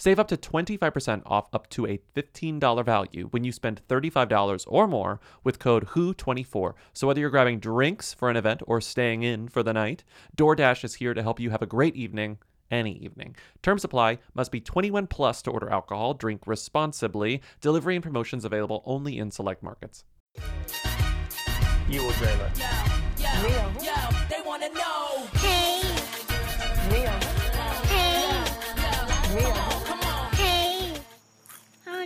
save up to 25% off up to a $15 value when you spend $35 or more with code WHO24. So whether you're grabbing drinks for an event or staying in for the night, DoorDash is here to help you have a great evening any evening. Terms apply. Must be 21 plus to order alcohol. Drink responsibly. Delivery and promotions available only in select markets. You will dream it. They wanna know.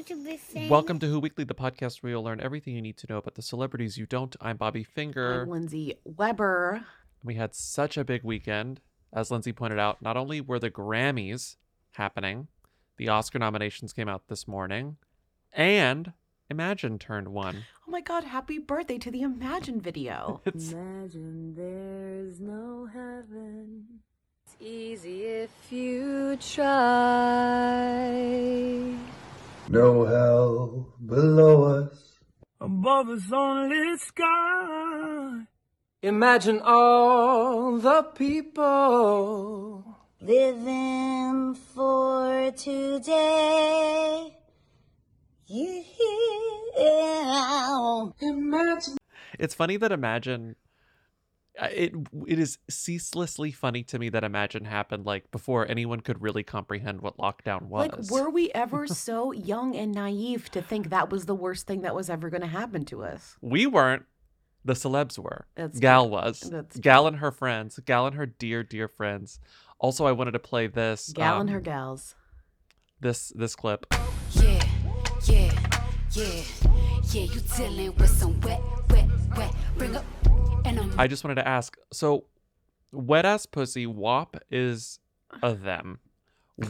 To be famous. Welcome to Who Weekly, the podcast where you'll learn everything you need to know about the celebrities you don't. I'm Bobby Finger. I'm Lindsay Weber. We had such a big weekend. As Lindsay pointed out, not only were the Grammys happening, the Oscar nominations came out this morning, and Imagine turned one. Oh my God, happy birthday to the Imagine video. It's Imagine there's no heaven. It's easy if you try. No hell below us. Above us only sky. Imagine all the people. Living for today. Yeah. Imagine. it's funny that Imagine it it is ceaselessly funny to me that Imagine happened like before anyone could really comprehend what lockdown was. Like, were we ever so young and naive to think that was the worst thing that was ever going to happen to us? We weren't. The celebs were. That's Gal true. was. That's Gal and her friends. Gal and her dear, dear friends. Also, I wanted to play this. Gal and um, her gals. This this clip. Yeah, yeah, yeah, yeah. You dealing with some wet, wet, wet. Bring up, and I'm I just wanted to ask. So, wet ass pussy WAP is a them.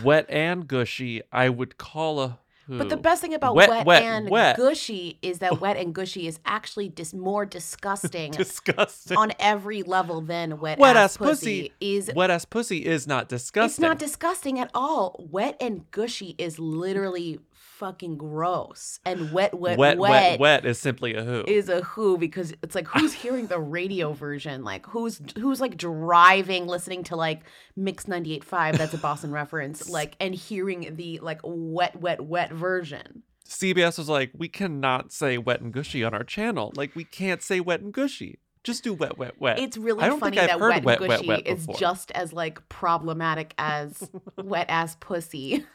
Wet and gushy, I would call a who. But the best thing about Wet, wet, wet, and wet. gushy is that wet and gushy is actually dis- more disgusting disgusting. on every level than wet, wet ass ass pussy is. wet ass pussy is not disgusting. It's not disgusting at all. Wet and gushy is literally fucking gross. And wet, wet, wet, wet, wet, wet is simply a who. is a who because it's like who's hearing the radio version like who's who's like driving listening to like mix 98.5 that's a boston reference like and hearing the like wet wet wet version CBS was like, we cannot say wet and gushy on our channel. Like, we can't say wet and gushy. Just do wet, wet, wet. it's really I don't funny think I've that heard wet and wet, gushy wet, wet is just as like problematic as wet ass pussy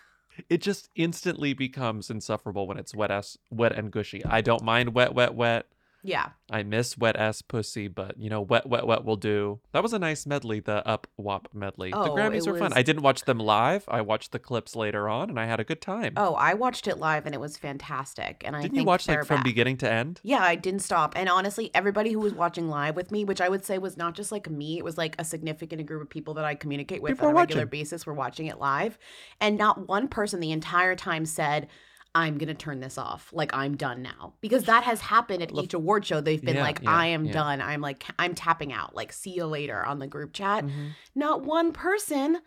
It just instantly becomes insufferable when it's wet ass, wet and gushy. I don't mind wet, wet, wet. Yeah I miss wet ass pussy, but you know, wet, wet, wet will do. That was a nice medley, the up wop medley. the Oh, Grammys it were fun. I didn't watch them live. I watched the clips later on, and I had a good time. oh i watched it live and it was fantastic and i didn't you watch like from back. beginning to end? Yeah, I didn't stop. And honestly, everybody who was watching live with me, which I would say was not just like me, it was like a significant group of people that I communicate with People on a regular watching. basis were watching it live. And not one person the entire time said, I'm going to turn this off. Like, I'm done now. Because that has happened at each award show. They've been Yeah, like, yeah, I am yeah. done. I'm like, I'm tapping out. Like, see you later on the group chat. Mm-hmm. Not one person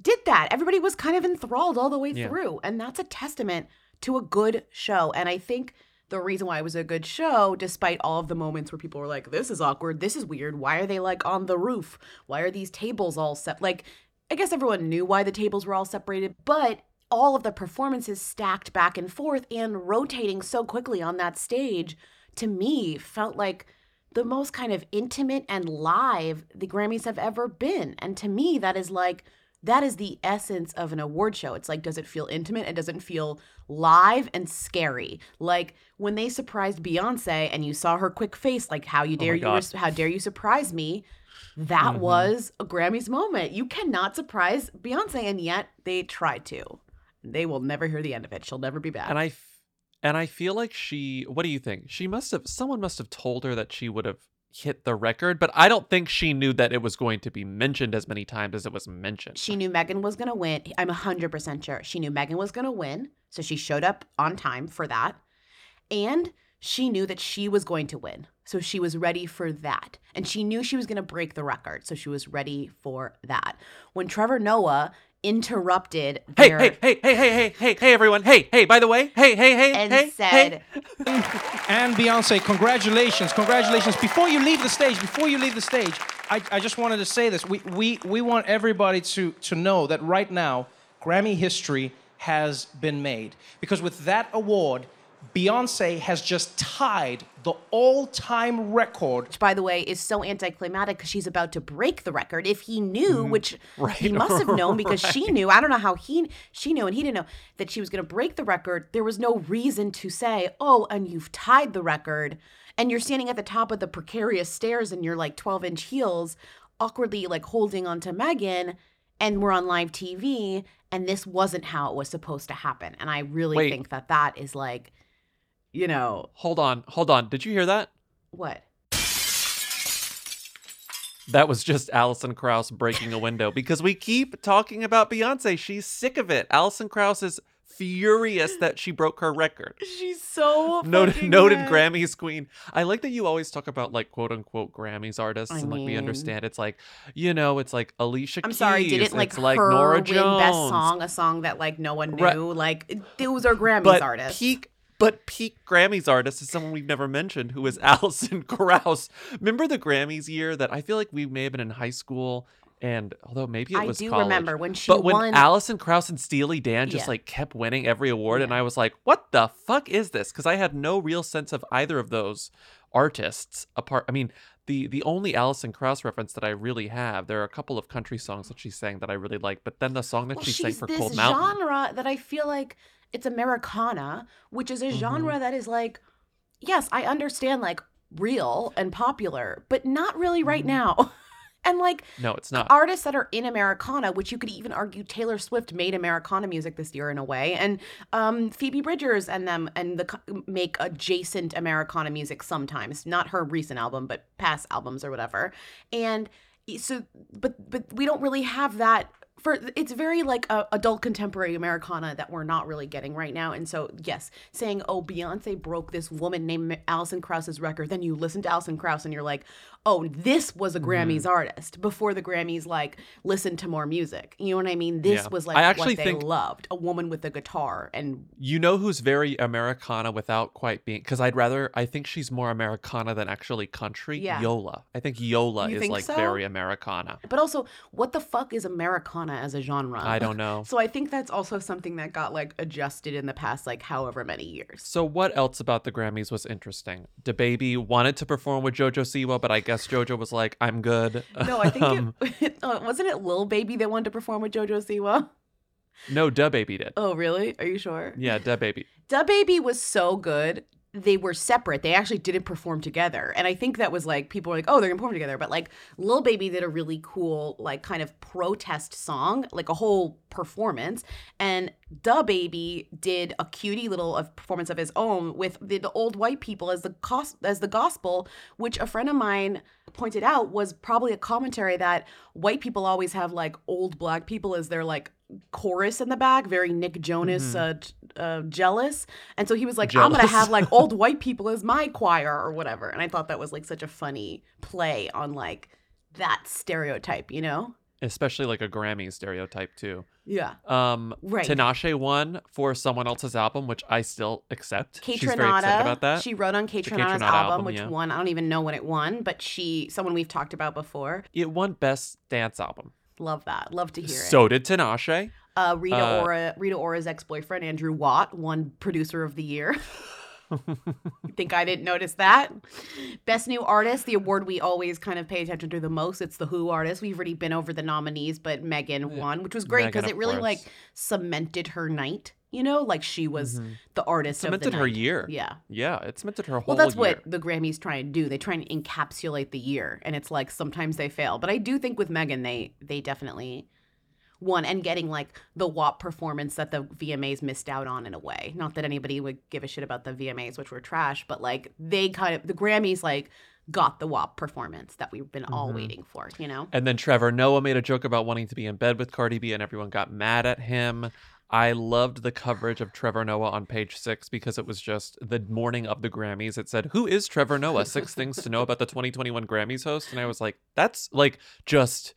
did that. Everybody was kind of enthralled all the way through. And that's a testament to a good show. And I think the reason why it was a good show, despite all of the moments where people were like, this is awkward, this is weird, why are they like on the roof? Why are these tables all set? Like, I guess everyone knew why the tables were all separated, but all of the performances stacked back and forth and rotating so quickly on that stage to me felt like the most kind of intimate and live the Grammys have ever been. And to me, that is like that is the essence of an award show. It's like, does it feel intimate? It doesn't feel live and scary. Like when they surprised Beyonce and you saw her quick face, like how you oh dare you, res- how dare you surprise me? That mm-hmm. was a Grammys moment. You cannot surprise Beyonce, and yet they tried to. They will never hear the end of it. She'll never be back. And I f- and I feel like she what do you think? She must have someone must have told her that she would have hit the record, but I don't think she knew that it was going to be mentioned as many times as it was mentioned. She knew Megan was going to win. I'm 100% sure. She knew Megan was going to win. So she showed up on time for that. And she knew that she was going to win. So she was ready for that. And she knew she was going to break the record. So she was ready for that. When Trevor Noah interrupted Hey, their hey, hey, hey, hey, hey, hey, hey, everyone. Hey, hey, by the way, hey, hey, hey, and hey, said, hey. And Beyonce, congratulations, congratulations. Before you leave the stage, before you leave the stage, I, I just wanted to say this. We, we, we want everybody to, to know that right now, Grammy history has been made. Because with that award, Beyonce has just tied the all time record which by the way is so anticlimactic because she's about to break the record. If he knew, mm-hmm. which he must have known because she knew. I don't know how he she knew and he didn't know that she was going to break the record. There was no reason to say, "Oh, and you've tied the record." And you're standing at the top of the precarious stairs in your like 12 inch heels, awkwardly like holding onto Megan, and we're on live TV. And this wasn't how it was supposed to happen. And I really Wait. think that that is like, you know, Hold on, hold on. Did you hear that? what? That was just Alison Krauss breaking a window because we keep talking about Beyonce. She's sick of it. Alison Krauss is furious that she broke her record. She's so Noted, noted. Grammys queen. I like that you always talk about like quote unquote Grammys artists, I and like we understand it's like you know it's like Alicia. I'm sorry, Keys, didn't like it's like her Nora win Jones, best song, a song that like no one knew. Right. Like those are Grammys but artists. peak. But peak Grammys artist is someone we've never mentioned, who is Alison Krauss. Remember the Grammys year that I feel like we may have been in high school, and although maybe it I was do college, remember when she but when won- Alison Krauss and Steely Dan just Yeah. like kept winning every award, and I was like, "What the fuck is this?" Because I had no real sense of either of those artists. Apart, I mean, the the only Alison Krauss reference that I really have, there are a couple of country songs that she sang that I really like, but then the song that well, she sang for Cold Mountain, genre that I feel like it's Americana, which is a Mm-hmm. genre that is like, yes, I understand like real and popular, but not really right Mm-hmm. now. and like no, it's not. artists that are in Americana, which you could even argue Taylor Swift made Americana music this year in a way, and um, Phoebe Bridgers and them and the make adjacent Americana music sometimes, not her recent album, but past albums or whatever. And so, but but we don't really have that. For it's very like a adult contemporary Americana that we're not really getting right now, and so yes, saying oh Beyonce broke this woman named Alison Krauss's record, then you listen to Alison Krauss and you're like, oh this was a Grammys Mm-hmm. artist before the Grammys like listened to more music. You know what I mean? This Yeah. was like I actually what they think- loved a woman with a guitar and You know who's very Americana without quite being because I'd rather I think she's more Americana than actually country. Yeah. Yola. I think Yola You is think like so? very Americana. but also what the fuck is Americana as a genre? I don't know. So I think that's also something that got like adjusted in the past like however many years. So what else about the Grammys was interesting? DaBaby wanted to perform with JoJo Siwa, but I guess JoJo was like, "I'm good." No, I think Um, it uh, wasn't it Lil Baby that wanted to perform with JoJo Siwa. no, DaBaby did. Oh, really? Are you sure? Yeah, DaBaby. Da Baby was so good. They were separate. They actually didn't perform together. And I think that was like people were like, oh, they're gonna perform together. But like Lil Baby did a really cool, like kind of protest song, like a whole performance. And Da Baby did a cutie little of performance of his own with the, the old white people as the cos- as the gospel, which a friend of mine pointed out was probably a commentary that white people always have like old black people as their like chorus in the back, very Nick Jonas uh, t- uh, jealous. And so he was like, I'm gonna have like old white people as my choir or whatever. And I thought that was like such a funny play on like that stereotype, you know? Especially like a Grammy stereotype too. Yeah. Um, Right. Tinashe won for someone else's album, which I still accept. Kate She's very about that. she wrote on Kate album, album, which yeah. won. I don't even know when it won, but she, someone we've talked about before. It won Best Dance Album. Love that. Love to hear it. So did Tinashe. Uh, Rita Uh, Ora, Rita Ora's ex-boyfriend Andrew Watt won Producer of the Year. You think I didn't notice that? Best New Artist, the award we always kind of pay attention to the most. It's the Who artist. We've already been over the nominees, but Megan won, which was great because it really course. like cemented her night. You know, like she was the artist of the Mm-hmm. Cemented her year. Yeah. Yeah, it cemented her whole Well, that's year. what the Grammys try and do. They try and encapsulate the year, and it's like sometimes they fail. But I do think with Megan, they they definitely won and getting like the WAP performance that the VMAs missed out on in a way. Not that anybody would give a shit about the VMAs, which were trash, but like they kind of the Grammys like got the WAP performance that we've been all Mhm. waiting for. You know. And then Trevor Noah made a joke about wanting to be in bed with Cardi B, and everyone got mad at him. I loved the coverage of Trevor Noah on page six because it was just the morning of the Grammys. It said, Who is Trevor Noah? Six things to know about the 2021 Grammys host. And I was like, That's like just.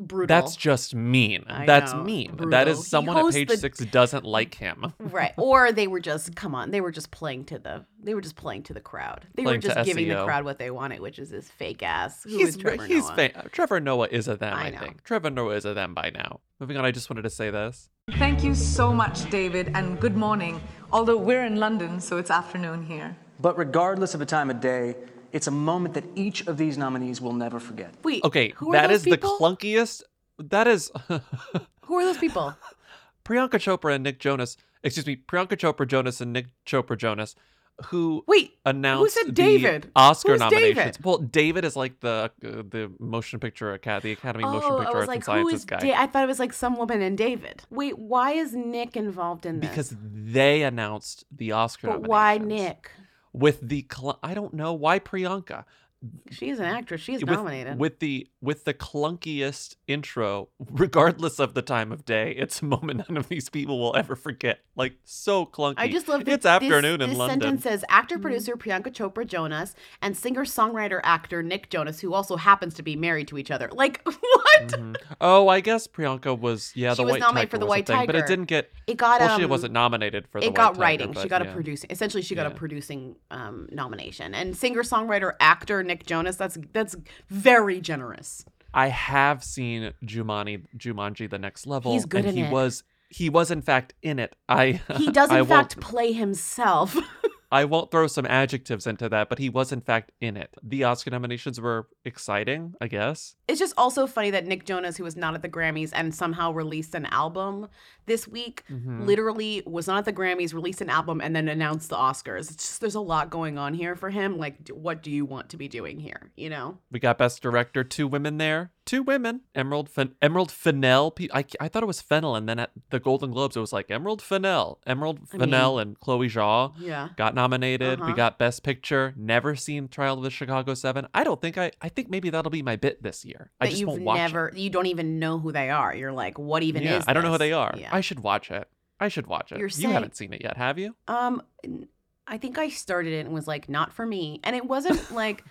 Brutal. That's just mean. I That's know, mean. That brutal. is He someone at page the- six doesn't like him. Right. Or they were just come on, they were just playing to the they were just playing to the crowd. They Playing were just giving the crowd what they wanted, which is this fake ass. Who is he's Trevor he's Noah? fa- Trevor Noah is a them, I I, know. think. Trevor Noah is a them by now. Moving on, I just wanted to say this. Thank you so much, David, and good morning. Although we're in London, so it's afternoon here. But regardless of the time of day, it's a moment that each of these nominees will never forget. Wait, Okay, who are that those is people? the clunkiest. That is Who are those people? Priyanka Chopra and Nick Jonas. Excuse me, Priyanka Chopra Jonas and Nick Chopra Jonas, who Wait, announced said the David? Oscar Who's nominations. David? Well, David is like the uh, the motion picture academy, the Academy Motion oh, Picture I Arts like, and Sciences guy. Da- I thought it was like some woman and David. Wait, why is Nick involved in this? because they announced the Oscar but why Nick? With the cl- I don't know why Priyanka She's an actress. She's with, nominated. with the with the clunkiest intro, regardless of the time of day. It's a moment none of these people will ever forget. Like so clunky. I just love that it's afternoon this, in this London. sentence says actor mm-hmm. producer Priyanka Chopra Jonas and singer songwriter actor Nick Jonas, who also happens to be married to each other. Like what? Mhm. Oh, I guess Priyanka was yeah She the was White nominated Tiger for the White thing, but it didn't get. It got, Well, she um, wasn't nominated for the it White got Tiger, writing. she got a producing. Essentially, she got a producing um, nomination. And singer songwriter actor Nick Jonas. That's that's very generous. I have seen Jumanji, Jumanji: The Next Level. He's good and in he it. was he was in fact in it. I He does in I fact won't, play himself. I won't throw some adjectives into that, but he was in fact in it. The Oscar nominations were exciting, I guess. It's just also funny that Nick Jonas, who was not at the Grammys and somehow released an album this week, Mhm. literally was not at the Grammys, released an album, and then announced the Oscars. It's just there's a lot going on here for him. Like, what do you want to be doing here? You know? We got Best Director, two women there. Two women. Emerald Fen- Emerald Fennell. I, I thought it was Fennel, and then at the Golden Globes, it was like Emerald Fennell. Emerald I Fennell mean, and Chloe Zhao yeah. got nominated. We Uh-huh. got Best Picture. Never seen Trial of the Chicago Seven. I don't think I. I think maybe that'll be my bit this year. I just you've won't watch never, you don't even know who they are. You're like, what even yeah, is? I don't know who they are. Yeah. I should watch it. I should watch it. You're you haven't seen it yet, have you? Um, n- I think I started it and was like, not for me. And it wasn't like,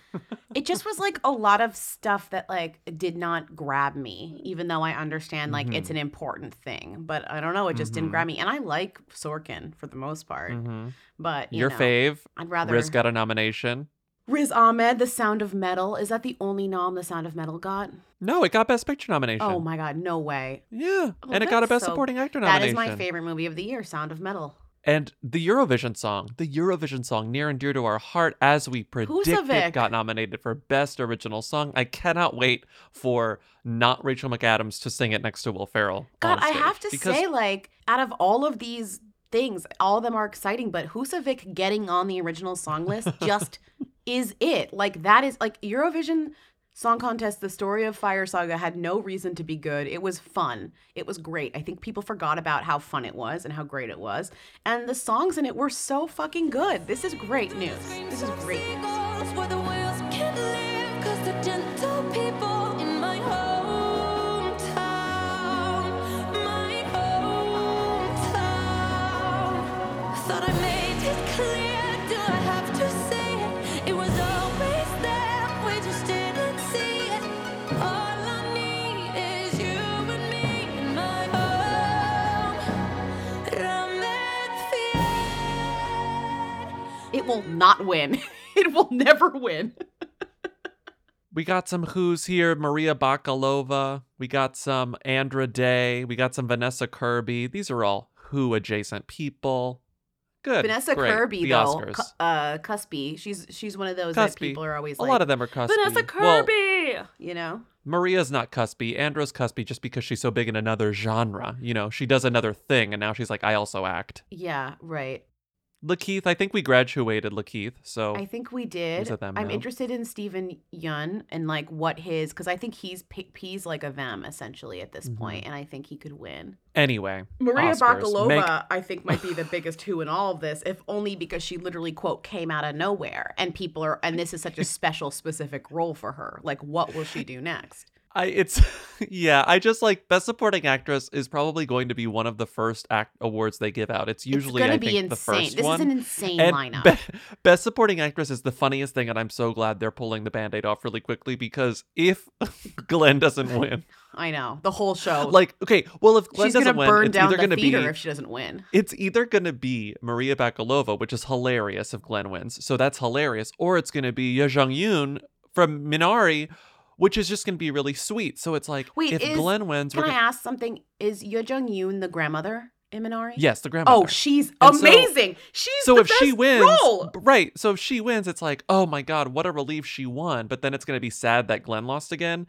it just was like a lot of stuff that like did not grab me, even though I understand like it's Mhm. an important thing. But I don't know, it just didn't Mhm. grab me. And I like Sorkin for the most part. hmm But you Your know, fave. I'd rather Riz got a nomination. Riz Ahmed, The Sound of Metal. Is that the only nom The Sound of Metal got? No, it got Best Picture nomination. Oh my god, no way. Yeah, Oh, and it got a Best so- Supporting Actor That nomination. is my favorite movie of the year, Sound of Metal. And the Eurovision song, the Eurovision song near and dear to our heart, as we predicted, got nominated for Best Original Song. I cannot wait for not Rachel McAdams to sing it next to Will Ferrell. God, I have to because say, like, out of all of these things, all of them are exciting, but Husavik getting on the original song list just is it. Like, that is like Eurovision Song Contest, The Story of Fire Saga had no reason to be good. It was fun. It was great. I think people forgot about how fun it was and how great it was. And the songs in it were so fucking good. This is great news. This is great news. It will not win. it will never win. we got some who's here Maria Bakalova. We got some Andra Day. We got some Vanessa Kirby. These are all who adjacent people. Good. Vanessa Great. Kirby the though, Oscars. Cu- uh, Cuspy. She's she's one of those that people are always a like lot of them are cuspy. Vanessa Well, Kirby. you know. Maria's not cuspy. Andra's cuspy just because she's so big in another genre. You know, she does another thing, and now she's like, I also act. Yeah, right. Lakeith, I think we graduated Lakeith, so I think we did. Is it them I'm now? interested in Steven Yeun and like what his because I think he's he's like a them essentially at this Mhm. point, and I think he could win. anyway. Maria Oscars. Bakalova, Make- I think, might be the biggest who in all of this, if only because she literally quote came out of nowhere, and people are, and this is such a special, specific role for her. Like, what will she do next? I it's yeah, I just like best supporting actress is probably going to be one of the first act awards they give out. It's usually gonna I be think the insane. first This is one. an insane And lineup. be- best supporting actress is the funniest thing and I'm so glad they're pulling the band-aid off really quickly because if Glenn doesn't win, I know the whole show. like okay, well if Glenn she's gonna doesn't win, burn it's down either the going to theater be if she doesn't win. it's either going to be Maria Bakalova, which is hilarious if Glenn wins. So that's hilarious. Or it's going to be Yuh-jung Youn from Minari, which is just going to be really sweet. So it's like, Wait, if is, Glenn wins, can I gonna... ask something? Is Yuh-jung Youn the grandmother in Minari? Yes, the oh, grandmother. Oh, she's And so- amazing. she's so the if she wins, role. right? So if she wins, it's like, oh my god, what a relief she won. But then it's going to be sad that Glenn lost again,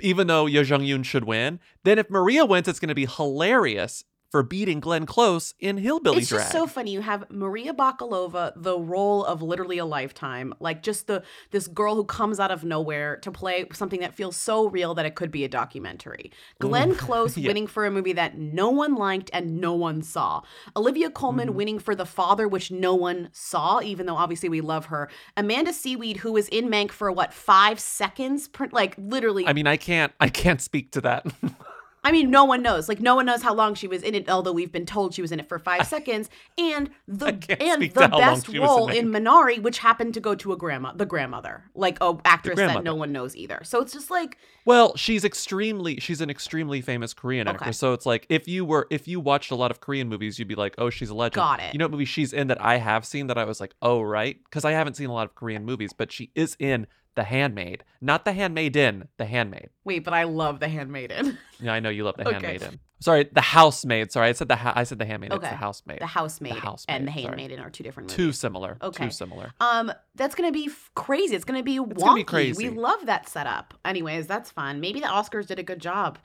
even though Yuh-jung Youn should win. Then if Maria wins, it's going to be hilarious for beating Glenn Close in Hillbilly It's Drag. just so funny. You have Maria Bakalova, the role of literally a lifetime, like just the this girl who comes out of nowhere to play something that feels so real that it could be a documentary. Glenn Ooh, Close yeah. winning for a movie that no one liked and no one saw. Olivia Colman Mm-hmm. winning for The Father, which no one saw, even though obviously we love her. Amanda Seyfried, who was in Mank for what five seconds, like literally. I mean, I can't, I can't speak to that. I mean, no one knows. Like, no one knows how long she was in it, although we've been told she was in it for five seconds. And the and the to how long best was in role in, Minari, which happened to go to a grandma, the grandmother, like a actress that no one knows either. So it's just like, Well, she's extremely she's an extremely famous Korean Okay. actress. So it's like if you were if you watched a lot of Korean movies, you'd be like, "Oh, she's a legend." Got it. You know what movie she's in that I have seen that I was like, "Oh, right," because I haven't seen a lot of Korean movies, but she is in The Handmaid, not The Handmaiden, The Handmaid. wait, but I love The Handmaiden. Yeah, I know you love The Okay. Handmaiden. Sorry, The Housemaid. Sorry, I said the ha- I said The Handmaid. It's Okay. The Housemaid. the Housemaid, and The Housemaid, sorry. Handmaiden are two different movies. Too similar. Okay. Too similar. Um, that's gonna be f- crazy. It's gonna be wonky. gonna be crazy. We love that setup. Anyways, that's fun. Maybe the Oscars did a good job.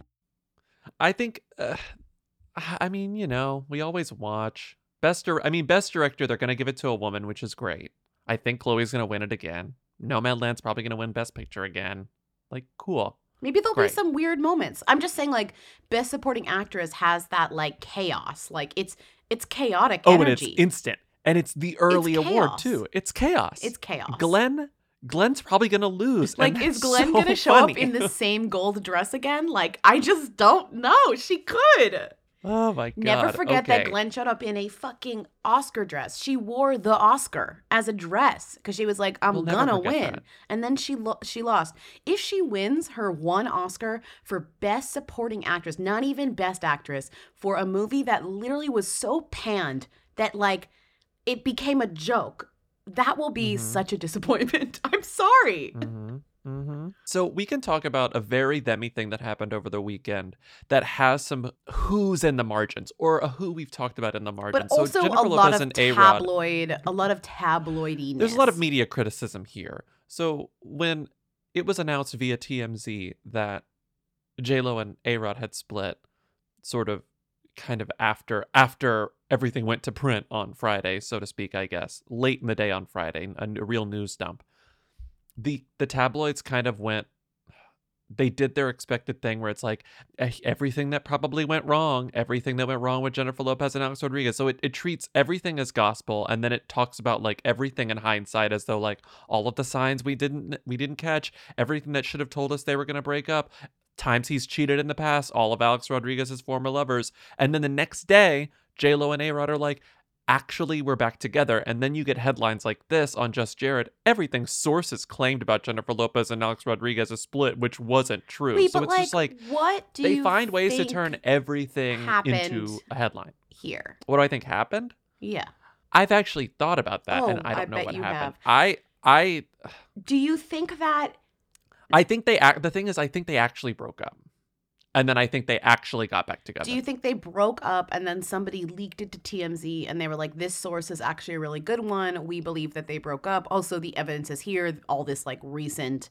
I think. Uh, I mean, you know, we always watch best. Dir- I mean, best director. They're gonna give it to a woman, which is great. I think Chloe's gonna win it again. Nomadland's probably gonna win Best Picture again. Like, cool. Maybe there'll Great. be some weird moments. I'm just saying, like, best supporting actress has that like chaos. Like it's it's chaotic Oh, energy. and it's instant, and it's the early award too. It's chaos. It's chaos. Glenn. Glenn's probably gonna lose. like, is Glenn so gonna show funny. up in the same gold dress again? Like, I just don't know. She could. Oh my god! Never forget that. Glenn showed up in a fucking Oscar dress. She wore the Oscar as a dress because she was like, "I'm We'll gonna win," that. and then she lo- she lost. If she wins her one Oscar for Best Supporting Actress, not even Best Actress, for a movie that literally was so panned that like it became a joke, that will be Mm-hmm. such a disappointment. I'm sorry. hmm hmm So we can talk about a very themmy thing that happened over the weekend that has some who's in the margins or a who we've talked about in the margins. But also so Jennifer a lot Lopez of and A-Rod. tabloid, a lot of tabloidiness. There's a lot of media criticism here. So when it was announced via TMZ that J Lo and A Rod had split, sort of, kind of after after everything went to print on Friday, so to speak, I guess, late in the day on Friday, a, a real news dump. The the tabloids kind of went. They did their expected thing where it's like eh, everything that probably went wrong, everything that went wrong with Jennifer Lopez and Alex Rodriguez. So it, it treats everything as gospel and then it talks about like everything in hindsight as though like all of the signs we didn't we didn't catch, everything that should have told us they were gonna break up, times he's cheated in the past, all of Alex Rodriguez's former lovers. And then the next day, J Lo and A Rod are like, actually we're back together. And then you get headlines like this on Just Jared. Everything sources claimed about Jennifer Lopez and Alex Rodriguez is split, which wasn't true. Wait, so it's like, just like what do they find ways to turn everything into a headline. here? What do I think happened? Yeah. I've actually thought about that and Oh, I I don't know bet what happened. have. I I Do you think that I think they act the thing is I think they actually broke up. And then I think they actually got back together. Do you think they broke up and then somebody leaked it to TMZ and they were like, this source is actually a really good one. We believe that they broke up. Also, the evidence is here, all this like recent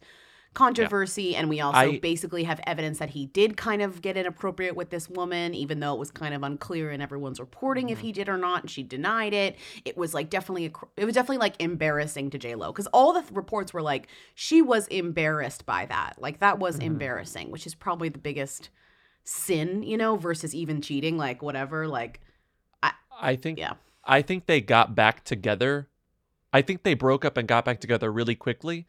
controversy. And we also I- basically have evidence that he did kind of get inappropriate with this woman, even though it was kind of unclear in everyone's reporting Mm-hmm. if he did or not. And she denied it. It was like definitely, a, it was definitely like embarrassing to J-Lo because all the th- reports were like, she was embarrassed by that. Like that was Mm-hmm. embarrassing, which is probably the biggest sin, you know, versus even cheating, like whatever. Like, i I think yeah. I think they got back together. I think they broke up and got back together really quickly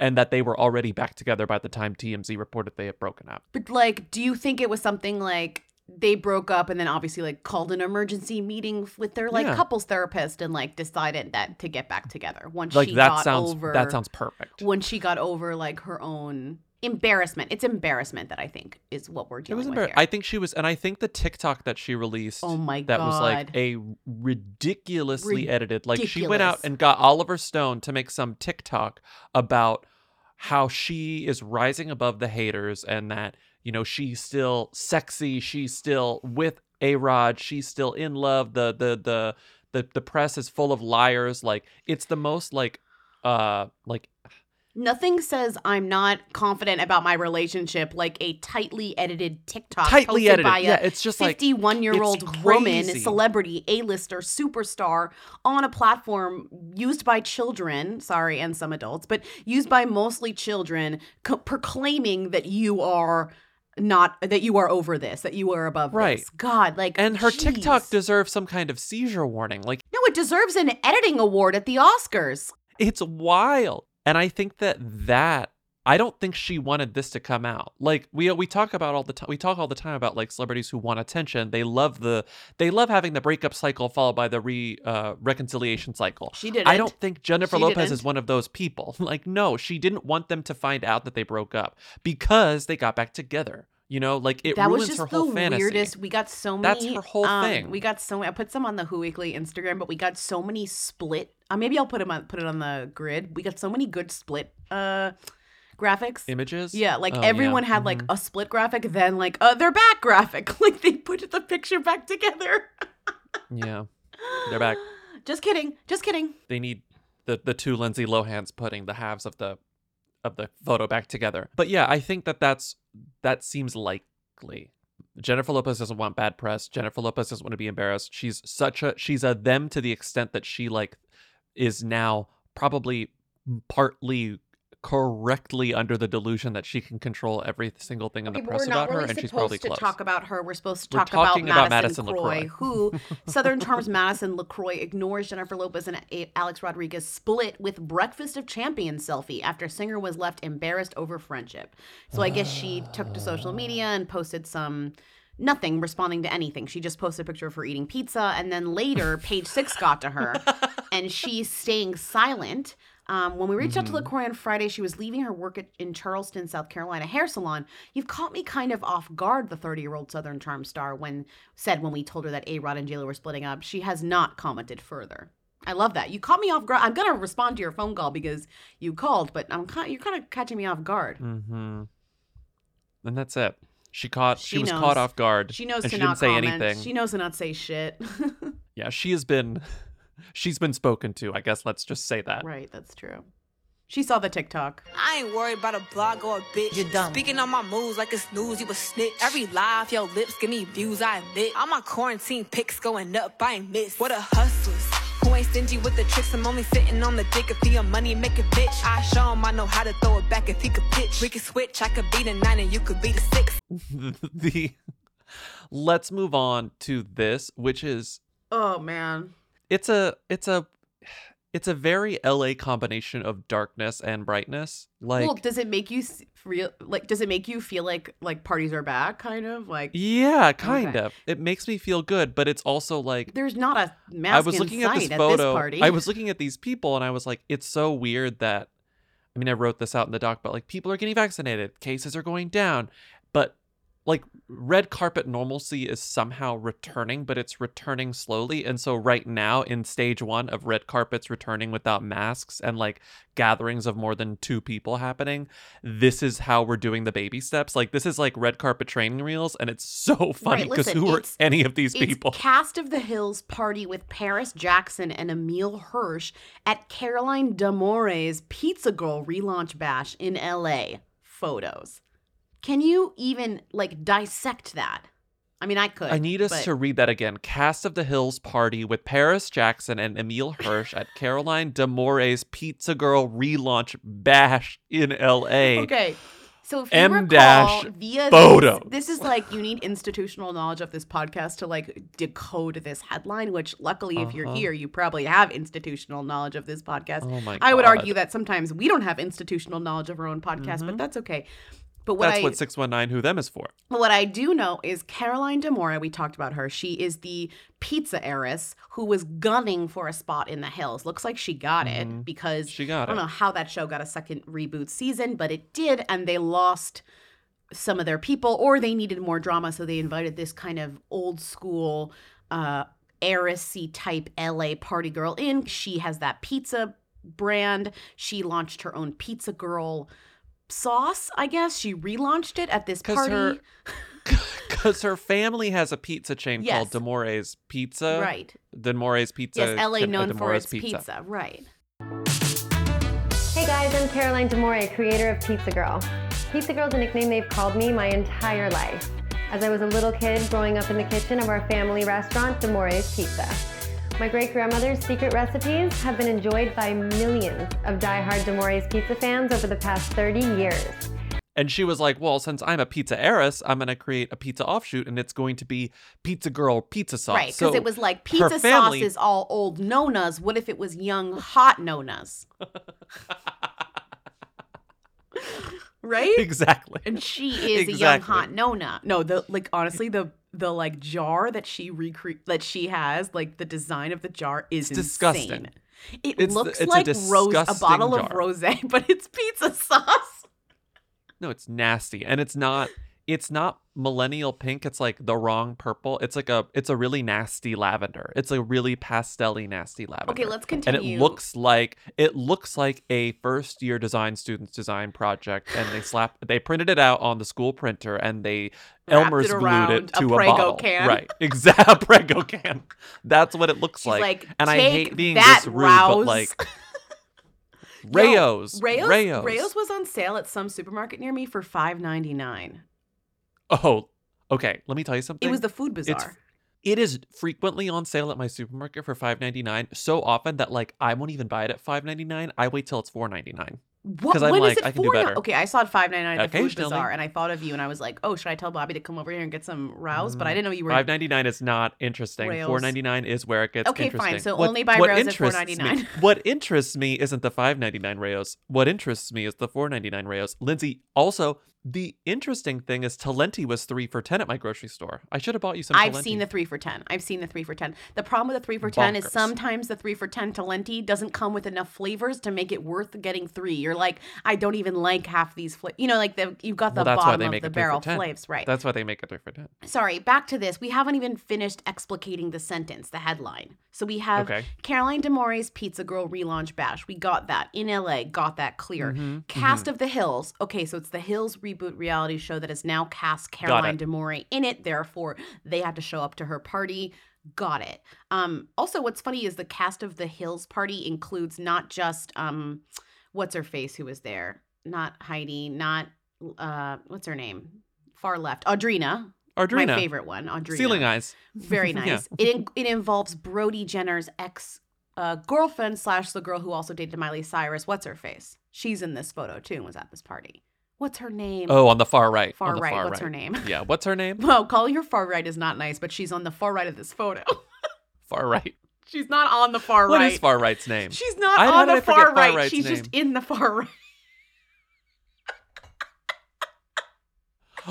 and that they were already back together by the time TMZ reported they had broken up. But like, do you think it was something like they broke up and then obviously like called an emergency meeting with their like Yeah. couples therapist and like decided that to get back together once Like she that got sounds over that sounds perfect. when she got over like her own embarrassment. It's embarrassment that I think is what we're dealing It was with here. I think she was and I think the TikTok that she released Oh my that was like a ridiculously edited like she went out and got Oliver Stone to make some TikTok about how she is rising above the haters and that you know she's still sexy she's still with a rod she's still in love the the the the, the press is full of liars like it's the most like uh like Nothing says I'm not confident about my relationship like a tightly edited TikTok Tightly edited. by a Yeah, it's just like- 51 year old woman, celebrity, A-lister, superstar on a platform used by children, sorry, and some adults, but used by mostly children, co- proclaiming that you are not that you are over this, that you are above Right. this. God, like and her jeez. TikTok deserves some kind of seizure warning like No, it deserves an editing award at the Oscars. It's wild. And I think that that I don't think she wanted this to come out. Like we we talk about all the time we talk all the time about like celebrities who want attention. They love the they love having the breakup cycle followed by the re uh, reconciliation cycle. She didn't. I don't think Jennifer She Lopez is didn't. one of those people. Like no, she didn't want them to find out that they broke up because they got back together. You know, like it that was just her whole the fantasy. weirdest. We got so many. That's her whole um, thing. We got so. Many I put some on the Who Weekly Instagram, but we got so many split. Uh, maybe I'll put them on. Put it on the grid. We got so many good split uh graphics. Images? Yeah, like Oh, yeah. everyone had like a split graphic, then like uh, their back graphic. Like they put the picture back together. Yeah. They're back. Just kidding. Just kidding. they need the the two Lindsay Lohans putting the halves of the of the photo back together. But yeah, I think that that's that seems likely. Jennifer Lopez doesn't want bad press. Jennifer Lopez doesn't want to be embarrassed. She's such a she's a them to the extent that she like is now probably partly correctly under the delusion that she can control every single thing in the Okay, but press about her, really and she's probably supposed to close. talk about her. We're supposed to talk about about Madison, Madison LaRoche, who Southern Charms Madison LaRoche ignores Jennifer Lopez and Alex Rodriguez split with Breakfast of Champions selfie after singer was left embarrassed over friendship. So I guess she took to social media and posted some nothing responding to anything. She just posted a picture of her eating pizza and then later page 6 got to her and she's staying silent. Um, when we reached out to Mm-hmm. LaRoche on Friday, she was leaving her work at, in Charleston, South Carolina hair salon. You've caught me kind of off guard, the 30 year old Southern Charm star when said when we told her that A Rod and JLo were splitting up. She has not commented further. I love that. You caught me off guard. I'm gonna respond to your phone call because you called, but I'm you're kind of catching me off guard. Mm-hmm. And that's it. She caught. She, She was caught off guard. She knows and to she not didn't say anything. She knows to not say shit. Yeah, she has been. She's been spoken to. I guess let's just say that. right, that's true. She saw the TikTok. I ain't worried about a blog or a bitch. You're dumb. Speaking on my moves like it's news, you a snitch. Every live, your lips give me views, I admit. All my quarantine pics going up, I ain't miss. What a hustlers. Who ain't stingy with the tricks? I'm only sitting on the dick if he a money make a bitch. I show him I know how to throw it back if he could pitch. We could switch, I could be the nine and you could be the six. the. Let's move on to this, which is Oh man. It's a it's a it's a very LA combination of darkness and brightness. Like well, does it make you real? Like, does it make you feel like like parties are back? Kind of like yeah, kind Okay. of. It makes me feel good, but it's also like there's not a mask I was looking at this at photo. party. I was looking at these people and I was like, it's so weird that I mean I wrote this out in the doc, but like people are getting vaccinated, cases are going down, like red carpet normalcy is somehow returning, but it's returning slowly. And so right now in stage one of red carpets returning without masks and like gatherings of more than two people happening, this is how we're doing the baby steps. Like this is like red carpet training reels, and it's so funny because listen, who are any of these It's people? Cast of the Hills party with Paris Jackson and Emile Hirsch at Caroline D'Amore's Pizza Girl relaunch bash in LA. Photos. Can you even like dissect that? I mean, I could. I need us but- to read that again. Cast of the Hills party with Paris Jackson and Emile Hirsch at Caroline D'Amore's Pizza Girl relaunch bash in LA. Okay. So if you M recall, dash via photos. This, this is like you need institutional knowledge of this podcast to like decode this headline. Which luckily, if you're Uh-huh. here, you probably have institutional knowledge of this podcast. Oh my I would argue that sometimes we don't have institutional knowledge of our own podcast, but that's okay. But what Mm-hmm. That's I what 619 Who Them is for. but what I do know is Caroline D'Amore, we talked about her. She is the pizza heiress who was gunning for a spot in the hills. Looks like she got it because Mm-hmm. She got I don't it. know how that show got a second reboot season, but it did, and they lost some of their people, or they needed more drama, so they invited this kind of old school uh heiressy type LA party girl in. She has that pizza brand. She launched her own pizza girl sauce, I guess. She relaunched it at this 'Cause party. her- Because her family has a pizza chain Yes. called D'Amore's Pizza. Right. D'Amore's Pizza. Yes, LA uh, known for D'Amore's its pizza. Right. Hey guys, I'm Caroline D'Amore, creator of Pizza Girl. Pizza Girl is a nickname they've called me my entire life, as I was a little kid growing up in the kitchen of our family restaurant, D'Amore's Pizza. My great grandmother's secret recipes have been enjoyed by millions of die-hard D'Amore's Pizza fans over the past 30 years. And she was like, Well, since I'm a pizza heiress, I'm going to create a pizza offshoot and it's going to be Pizza Girl Pizza Sauce. Right, because So it was like pizza family- sauce is all old nonas. What if it was young hot nonas? right? Exactly. And she is a young hot nona. No, the like honestly the the like jar that she recreate that she has, like the design of the jar is It's disgusting. insane. It It's looks it's a like rose a bottle of rosé, but it's pizza sauce. No, it's nasty. And it's not. It's not millennial pink. It's like the wrong purple. It's like a. It's a really nasty lavender. It's a really pastelly nasty lavender. Okay let's continue And it looks like it looks like a first year design student's design project, and they slap they printed it out on the school printer, and they Wrapped Elmer's it glued it to a, Prego bottle. can. Right, exactly. Prego can. That's what it looks She's like. like, and I hate being this rude, Rouse." but like Rao's, Rao's, Rao's, Rao's was on sale at some supermarket near me for five ninety nine. Oh, okay. Let me tell you something. It was the food It's- bazaar. it is frequently on sale at my supermarket for five ninety nine. So often that like I won't even buy it at five ninety nine. I wait till it's four ninety nine. What? Because I'm when is like, it I can do now? better. Okay, I saw it five ninety nine at the food bazaar, and I thought of you, and I was like, oh, should I tell Bobby to come over here and get some rouse? But I mm, didn't know you were. Five ninety nine is not interesting. Four ninety nine is where it gets Okay, fine. So What- only buy Rails at interests me- What interests me isn't the five ninety nine Rao's. What interests me is the four ninety nine Rao's. Lindsay, also the interesting thing is Talenti was three for ten at my grocery store. I should have bought you some. I've Talenti. seen the three for ten. I've seen the three for ten. The problem with the three for ten is sometimes the three for ten Talenti doesn't come with enough flavors to make it worth getting three. You're like, I don't even like half these flavors. You know, like the you've got the Well, that's why bottom they of make the it three for barrel 10. flavors, right? That's why they make it three for ten. Sorry, back to this. We haven't even finished explicating the sentence, the headline. So we have Okay. Caroline D'Amore's Pizza Girl relaunch bash. We got that in LA, got that clear. Mhm, Cast mhm. of the Hills. Okay, so it's the Hills reboot reality show that has now cast Caroline. D'Amore in it. Therefore, they had to show up to her party. Got it. Um, also, what's funny is the cast of the Hills party includes not just um, what's her face who was there, not Heidi, not uh, what's her name, far left, Audrina. Audrina. My favorite one, Audrina. Ceiling eyes. Very Yeah. nice. It in, it involves Brody Jenner's ex uh, girlfriend slash the girl who also dated Miley Cyrus. What's her face? She's in this photo too and was at this party. What's her name? Oh, on the far right. Far on the right. Far What's her name? Yeah. What's her name? Well, calling her far right is not nice, but she's on the far right of this photo. Far right. she's not on the far right. is far right's name? She's not I- on the far far right. right's She's just in the far right.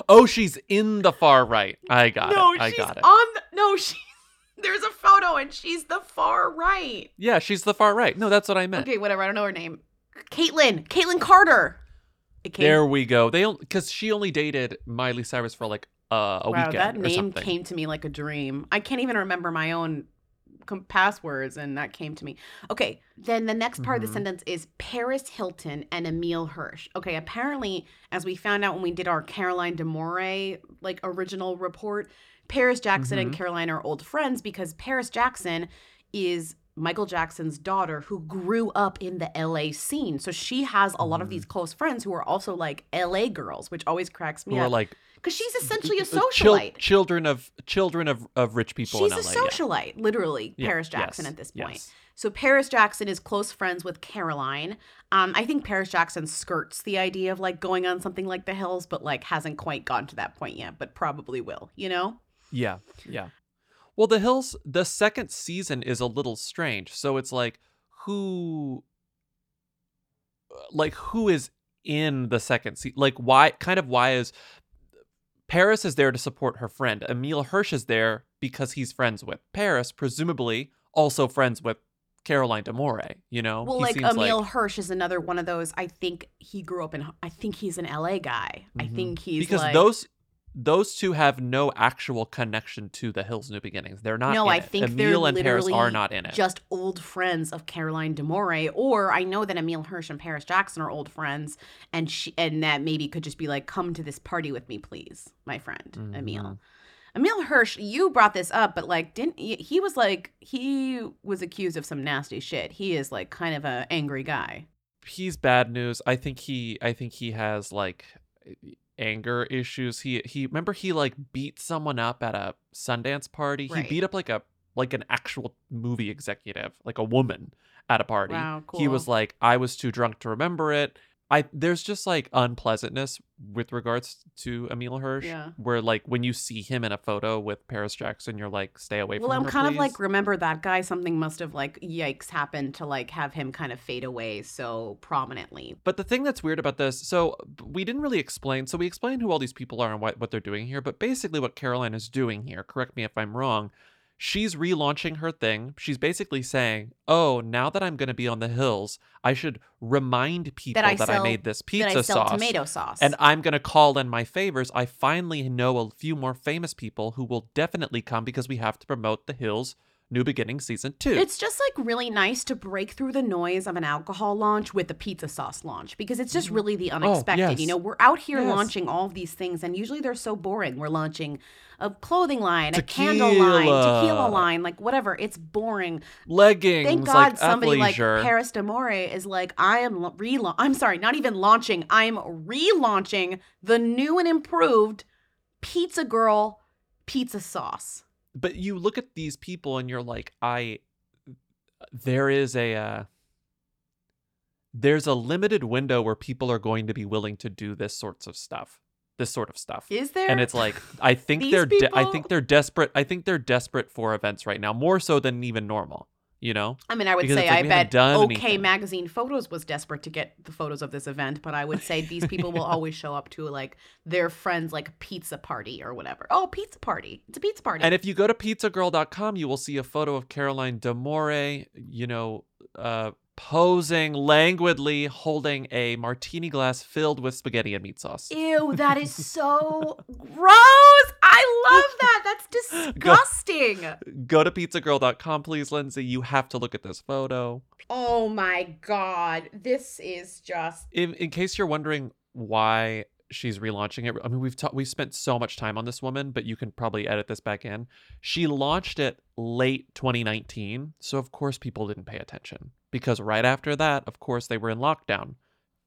Oh, she's in the far right. I got no, it. I she's got it. on. The, no, she. There's a photo and she's the far right. Yeah, she's the far right. No, that's what I meant. Okay, whatever. I don't know her name. Caitlyn. Kaitlynn Carter. Came- There we go. They because she only dated Miley Cyrus for like uh, a wow, weekend that name came to me like a dream. I can't even remember my own passwords, and that came to me. Okay, then the next part of the Mhm. sentence is Paris Hilton and Emile Hirsch. Okay, apparently, as we found out when we did our Caroline D'Amore like original report, Paris Jackson and Mhm. Caroline are old friends because Paris Jackson is Michael Jackson's daughter who grew up in the LA scene. So she has a lot of these close friends who are also like LA girls, which always cracks me Who up. like because she's essentially a uh, chil- socialite. children of children of, of rich people She's in a LA. yeah. socialite, literally, Yeah, Paris Jackson yes, at this point. yes. So Paris Jackson is close friends with Caroline. Um, I think Paris Jackson skirts the idea of like going on something like The Hills, but like hasn't quite gone to that point yet, but probably will. You know? Yeah, yeah. Well, The Hills, the second season is a little strange. So it's like who, like who is in the second season? Like why? Kind of why is Paris is there to support her friend? Emile Hirsch is there because he's friends with Paris, presumably also friends with Caroline D'Amore. You know, Well, He like Emile Hirsch is another one of those. I think he grew up in. I think he's an LA guy. I Mhm. think he's because like, those those two have no actual connection to the Hills New Beginnings. They're not. no, I it. think Emile they're and Paris are not in it. just old friends of Caroline D'Amore. Or I know that Emile Hirsch and Paris Jackson are old friends, and she and that maybe could just be like, "Come to this party with me, please, my friend Mm-hmm. Emile." Emile Hirsch, you brought this up, but like, didn't he, he was like he was accused of some nasty shit. He is like kind of a angry guy. he's bad news. I think he I think he has like anger issues. He he remember he like beat someone up at a Sundance party. Right. He beat up like a like an actual movie executive, like a woman at a party. Wow, He was like I was too drunk to remember it. I there's just like unpleasantness with regards to Emile Hirsch Yeah. where like when you see him in a photo with Paris Jackson you're like stay away Well, from I'm her, kind of like, remember that guy? Something must have like, yikes, happened to like have him kind of fade away so prominently. But the thing that's weird about this, so we didn't really explain. So we explained who all these people are and what, what they're doing here. But basically, what Caroline is doing here, correct me if I'm wrong, she's relaunching her thing. She's basically saying, oh, now that I'm going to be on the hills, I should remind people I that I, made this that pizza sell sauce. tomato sauce. And I'm going to call in my favors. I finally know a few more famous people who will definitely come because we have to promote the hills New Beginning season two. It's just like really nice to break through the noise of an alcohol launch with a pizza sauce launch because it's just really the unexpected. You Mm-hmm. Oh, yes. know, we're out here Yes. launching all of these things, and usually they're so boring. We're launching a clothing line, a candle line, tequila Tequila. line, like whatever. It's boring. Leggings, Thank God like somebody athleisure. like Paris D'Amore is like, I am la- rela- I'm sorry, not even launching. I'm relaunching the new and improved Pizza Girl pizza sauce. But you look at these people and you're like i there is a uh, there's a limited window where people are going to be willing to do this sorts of stuff this sort of stuff Is there? and it's like i think they're de- i think they're desperate i think they're desperate for events right now more so than even normal you know I mean, I would Because say like I bet OK anything. Magazine Photos was desperate to get the photos of this event, but I would say these people will always show up to like their friends like pizza party or whatever. Oh, pizza party! It's a pizza party. And if you go to pizzagirl.com, you will see a photo of Caroline D'Amore, you know, uh, posing languidly holding a martini glass filled with spaghetti and meat sauce. Ew, that is so gross. I love that. That's disgusting. Go to pizzagirl.com, please, Lindsay. You have to look at this photo. Oh my god, this is just In, in case you're wondering why she's relaunching it, I mean, we've ta- we've spent so much time on this woman, but you can probably edit this back in. She launched it late 2019, so of course people didn't pay attention because right after that, of course, they were in lockdown.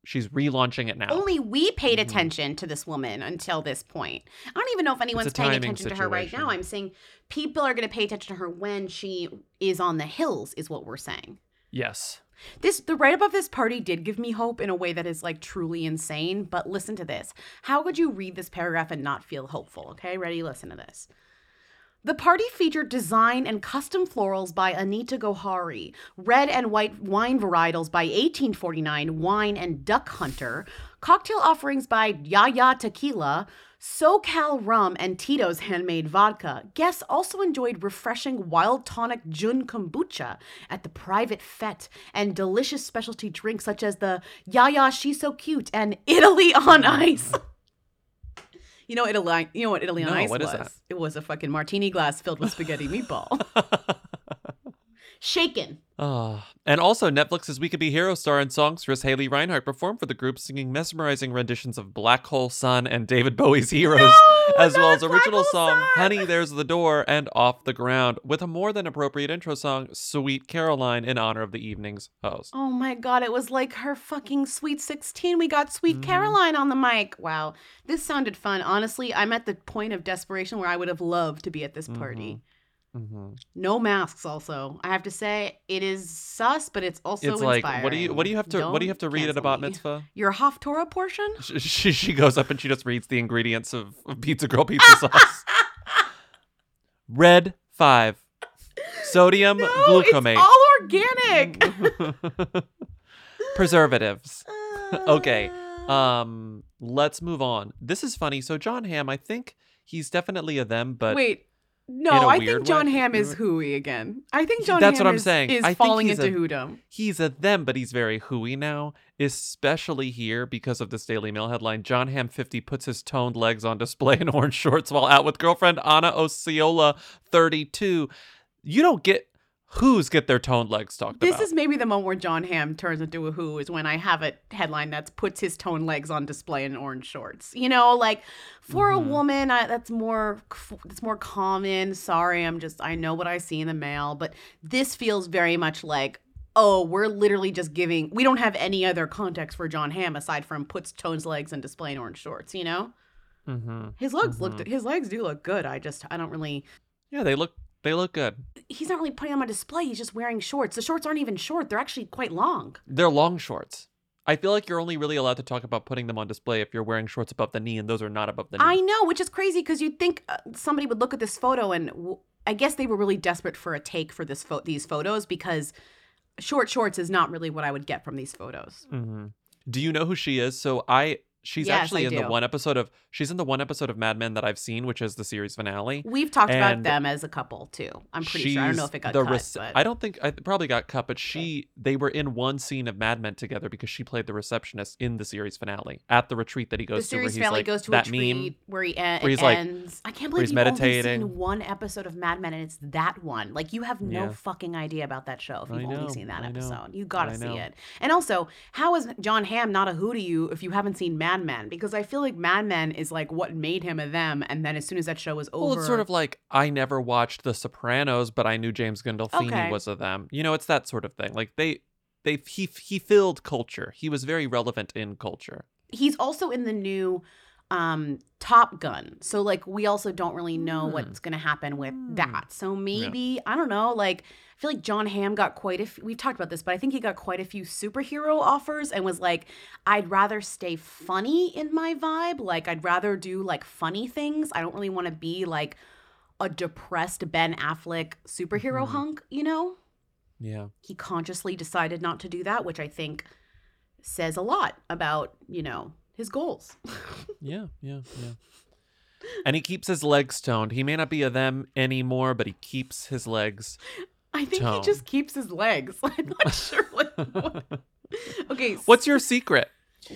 She's relaunching it now. Only we paid Mm-hmm. attention to this woman until this point. I don't even know if anyone's paying timing attention to her right now. I'm saying people are going to pay attention to her when she is on the hills, is what we're saying. yes. This the write up of this party did give me hope in a way that is like truly insane. But listen to this. How could you read this paragraph and not feel hopeful? Okay, ready? Listen to this. The party featured design and custom florals by Anita Gohari, red and white wine varietals by 1849 Wine and Duck Hunter, cocktail offerings by Yaya Tequila, SoCal Rum, and Tito's Handmade Vodka. Guests also enjoyed refreshing wild tonic Jun kombucha at the private fete and delicious specialty drinks such as the Yaya She's So Cute and Italy on Ice. You know Italy. You know what Italy on No, ice what is was? that? It was a fucking martini glass filled with spaghetti meatball. Shaken. Ah, and also Netflix's We Could Be Hero star and songstress Haley Reinhart performed for the group, singing mesmerizing renditions of Black Hole Sun and David Bowie's Heroes, as well as original song Honey, There's the Door and Off the Ground, with a more than appropriate intro song, Sweet Caroline, in honor of the evening's host. Oh my god, it was like her fucking Sweet 16. We got Sweet Mm-hmm. Caroline on the mic. Wow. This sounded fun. Honestly, I'm at the point of desperation where I would have loved to be at this party. Mm-hmm. No masks also. I have to say it is sus, but it's also It's like, inspiring. what do you what do you have to what do you have to read at about me. mitzvah? Your Haftorah portion? She, she she goes up and she just reads the ingredients of, of Pizza Girl pizza sauce. Red five, sodium No, glucamate. it's all organic. preservatives. okay. Um let's move on. This is funny. So John Hamm, I think he's definitely a them, but Wait. No, I think John way. Hamm is hooey again. I think John That's Hamm what I'm is, saying. is I falling into a- hoodom. He's a them, but he's very hooey now, especially here because of this Daily Mail headline. John Hamm 50 puts his toned legs on display in orange shorts while out with girlfriend Anna Osceola 32. You don't get who's get their toned legs talked This about. This is maybe the moment where John Hamm turns into a who is when I have a headline that's puts his toned legs on display in orange shorts. You know, like for Mm-hmm. a woman, I, that's more that's more common. Sorry, I'm just I know what I see in the mail, but this feels very much like oh, we're literally just giving. We don't have any other context for John Hamm aside from puts toned legs on display in orange shorts. You know, mm-hmm. his legs Mhm. look his legs do look good. I just I don't really. Yeah, they look they look good. He's not really putting them on display. He's just wearing shorts. The shorts aren't even short. They're actually quite long. They're long shorts. I feel like you're only really allowed to talk about putting them on display if you're wearing shorts above the knee, and those are not above the knee. I know, which is crazy because you'd think uh, somebody would look at this photo and w- I guess they were really desperate for a take for this pho- these photos because short shorts is not really what I would get from these photos. hmm Do you know who she is? So I, she's Yes, actually I in the one episode of, she's in the one episode of Mad Men that I've seen, which is the series finale. We've talked about them as a couple too. I'm pretty sure. I don't know if it got the cut, but I don't think I probably got cut, but she they were in one scene of Mad Men together because she played the receptionist in the series finale at the retreat that he goes the to, where series he's finale like goes to that a meme. where he en- where he's it like- ends. I can't believe he's you've only meditating. seen one episode of Mad Men and it's that one. Like you have no Yeah. fucking idea about that show if you've know, only seen that I know, episode. You gotta see it. And also, how is John Hamm not a who to you if you haven't seen Mad Men? Because I feel like Mad Men is like what made him a them, and then as soon as that show was over, Well, it's sort of like I never watched The Sopranos, but I knew James Gandolfini Okay. was a them. You know, it's that sort of thing. Like they, they he he filled culture. He was very relevant in culture. he's also in the new um Top Gun. So like we also don't really know Hmm. what's going to happen with that. So maybe I don't know, like feel like John Hamm got quite a f- we've talked about this, but I think he got quite a few superhero offers and was like I'd rather stay funny in my vibe. Like I'd rather do like funny things. I don't really want to be like a depressed Ben Affleck superhero Mm-hmm. hunk, you know? Yeah. He consciously decided not to do that, which I think says a lot about, you know, his goals. Yeah, yeah, yeah. And he keeps his legs toned. He may not be a them anymore, but he keeps his legs. I think Tone. he just keeps his legs. I'm not sure what. what- Okay. What's your secret?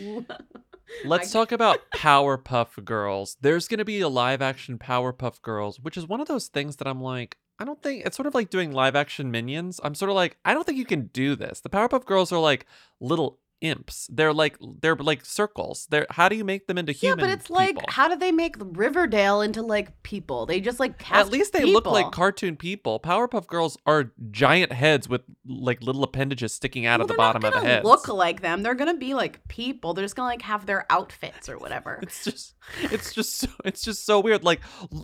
Let's talk about Powerpuff Girls. There's going to be a live action Powerpuff Girls, which is one of those things that I'm like, I don't think it's sort of like doing live action minions. I'm sort of like, I don't think you can do this. The Powerpuff Girls are like little imps. They're like they're like circles. They're how do you make them into humans? Yeah, but it's like, how do they make Riverdale into like people? They just like cast At least they look like cartoon people. Powerpuff Girls are giant heads with like little appendages sticking out of the bottom of the gonna. Look like them. They're gonna be like people. They're just gonna like have their outfits or whatever. It's just it's just so, it's just so weird. Like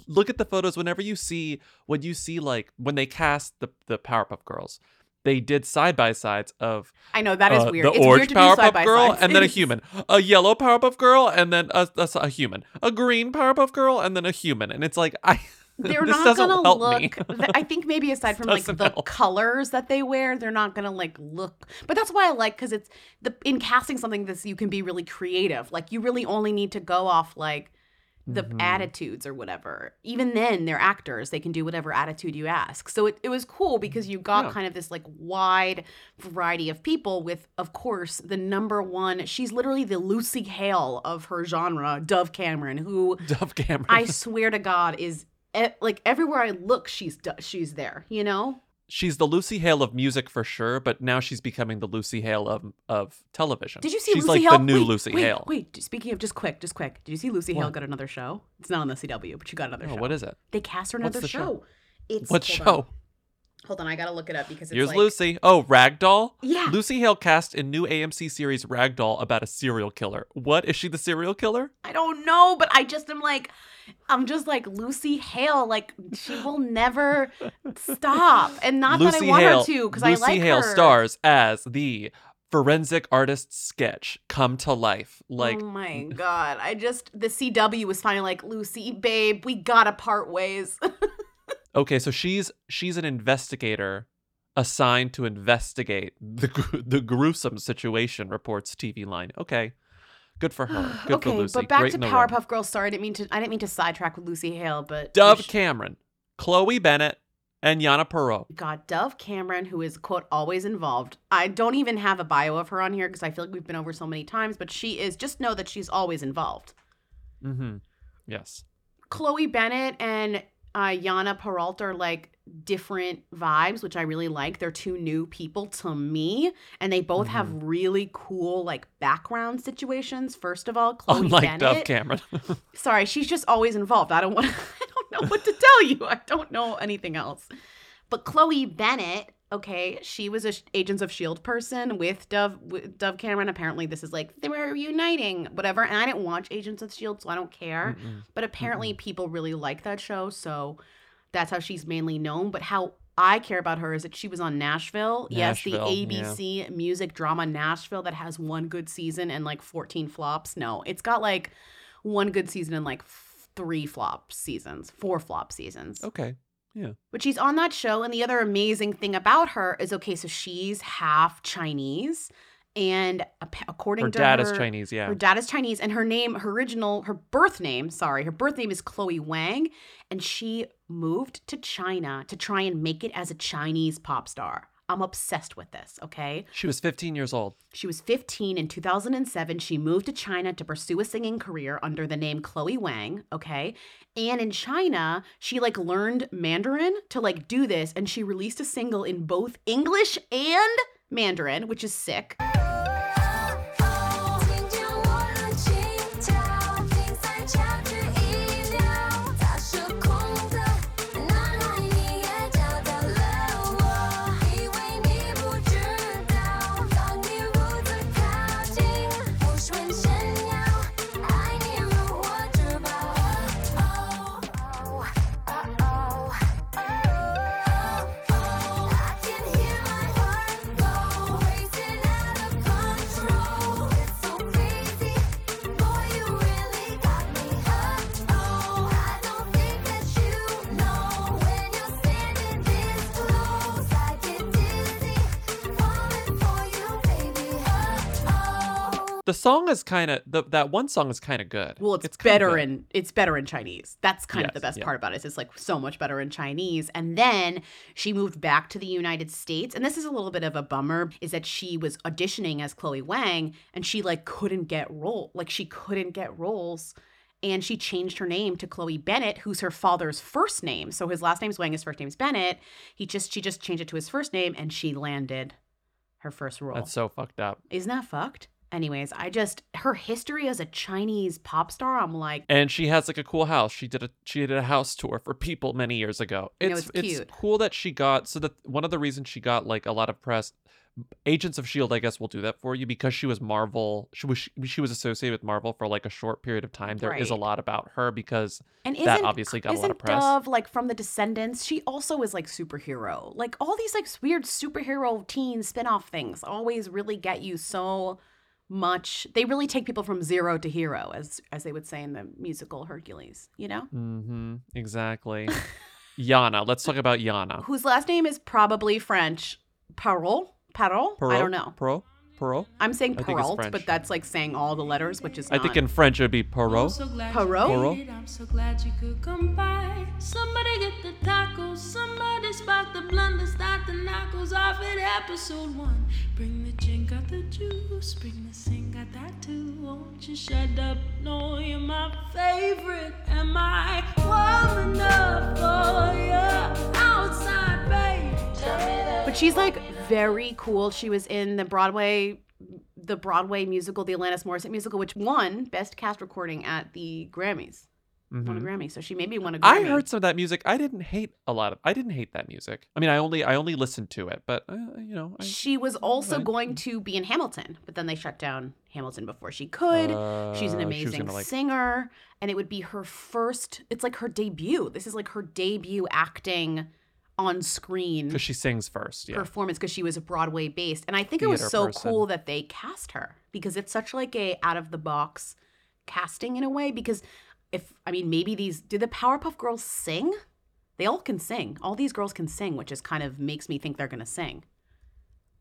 look at the photos whenever you see when you see like when they cast the the Powerpuff Girls. They did side by sides of I know that is uh, weird. the it's orange weird Powerpuff Girl and then a human, a yellow Powerpuff Girl and then a, a, a human, a green Powerpuff Girl and then a human, and it's like I They're not gonna look. I think maybe aside from like the help. colors that they wear, they're not gonna like look. But that's why I like because it's the in casting something this you can be really creative. Like you really only need to go off like the Mhm. attitudes or whatever. Even then, they're actors. They can do whatever attitude you ask. So it, it was cool because you got Yeah. kind of this like wide variety of people with, of course, the number one. She's literally the Lucy Hale of her genre, Dove Cameron, who Dove Cameron. I swear to God is like everywhere I look, she's she's there. You know? She's the Lucy Hale of music for sure, but now she's becoming the Lucy Hale of of television. Did you see She's Lucy like Hale? the new wait, Hale. Wait, wait. Speaking of just quick, just quick. Did you see Lucy Hale What? got another show? It's not on the CW, but she got another Oh, show. what is it? They cast her another the show. show? It's What show? on. Hold on, I gotta look it up because it's Here's like, Lucy. Oh, Ragdoll? Yeah. Lucy Hale cast in new AMC series Ragdoll about a serial killer. What? Is she the serial killer? I don't know, but I just am like, I'm just like Lucy Hale. Like she will never stop, and not that I want Hale, her to because I like her. Lucy like Hale her. stars as the forensic artist sketch come to life. Like oh my god, I just the CW was finally like Lucy, babe, we gotta part ways. Okay, so she's she's an investigator assigned to investigate the the gruesome situation. Reports TV Line. Okay, good for her. Good okay, for Lucy. but back Great to in the room. Powerpuff Girls. Sorry, I didn't mean to. I didn't mean to sidetrack with Lucy Hale, but Dove sh- Cameron, Chloe Bennet, and Yana Perrault. God, Dove Cameron, who is quote always involved. I don't even have a bio of her on here because I feel like we've been over so many times, but she is. Just know that she's always involved. Mm-hmm. Yes. Chloe Bennet and uh, Yana Peralta are like different vibes, which I really like. They're two new people to me, and they both Mm-hmm. have really cool like background situations. First of all, Chloe Unlike Bennet. Dove Cameron. Sorry, she's just always involved. I don't want. I don't know what to tell you. I don't know anything else. But Chloe Bennet, okay, she was a Agents of Shield person with Dove with Dove Cameron. Apparently, this is like they were reuniting, whatever. And I didn't watch Agents of Shield, so I don't care. Mm-mm. But apparently, people really like that show, so that's how she's mainly known. But how I care about her is that she was on Nashville. yes, the Nashville, yeah. ABC music drama Nashville that has one good season and like 14 flops. No, it's got like one good season and like three flop seasons, four flop seasons. Okay. Yeah. But she's on that show. And the other amazing thing about her is okay, so she's half Chinese. And according to Her to dad her, is Chinese, yeah. Her dad is Chinese. And her name, her original, her birth name, sorry, her birth name is Chloe Wang. And she moved to China to try and make it as a Chinese pop star. I'm obsessed with this, okay? She was 15 years old. She was 15 in 2007. She moved to China to pursue a singing career under the name Chloe Wang, okay? And in China, she like learned Mandarin to like do this and she released a single in both English and Mandarin, which is sick. Song is kind of that one song is kind of good. Well, it's, kinda better in it's better in Chinese. That's kind of the best yeah. part about it. is It's like so much better in Chinese. And then she moved back to the United States. And this is a little bit of a bummer is that she was auditioning as Chloe Wang and she like couldn't get role. Like she couldn't get roles. And she changed her name to Chloe Bennet, who's her father's first name. So his last name's Wang, his first name's Bennet. He just she just changed it to his first name and she landed her first role. That's so fucked up. Isn't that fucked? Anyways, I just her history as a Chinese pop star, I'm like, And she has like a cool house. She did a she did a house tour for people many years ago. I know, It's it's cute. cool that she got so that one of the reasons she got like a lot of press. Agents of Shield, I guess, will do that for you because she was Marvel. She was she was associated with Marvel for like a short period of time. There is a lot about her because and that obviously got a lot of press. Dove like from the Descendants? She also is like superhero. Like all these like weird superhero teen spin-off things always really get you so much. They really take people from zero to hero, as as they would say in the musical Hercules. You know, Mm-hmm. Exactly. Yana. Let's talk about Yana. whose last name is probably French. Parole, Parole. I don't know. Pro? Perot. I'm saying I think it's Perrault, but that's like saying all the letters, which is I not. think in French it would be Perot. Perot? Perot. I'm so glad you could come by. Somebody get the tacos. Somebody spark the blunt and start the knuckles off at episode one. Bring the gin, got the juice. Bring the sing, got that too. Won't you shut up? No, you're my favorite. Am I warm enough for you? Outside, babe. Tell me that. But she's like very cool. She was in the Broadway, the Broadway musical, the Alanis Morissette musical, which won Best Cast Recording at the Grammys. Won a Mhm. Grammy, so she maybe won a Grammy. I heard some of that music. I didn't hate a lot of. I didn't hate that music. I mean, I only I only listened to it, but uh, you know, I, She was also Right. going to be in Hamilton, but then they shut down Hamilton before she could. She's an Uh, she amazing like- singer, and it would be her first. It's like her debut. This is like her debut acting on screen because she sings first. Yeah. performance because she was a Broadway based, and I think it was so person. cool that they cast her because it's such like a out of the box casting in a way. Because if I mean maybe these did the Powerpuff Girls sing? They all can sing. All these girls can sing, which is kind of makes me think they're gonna sing.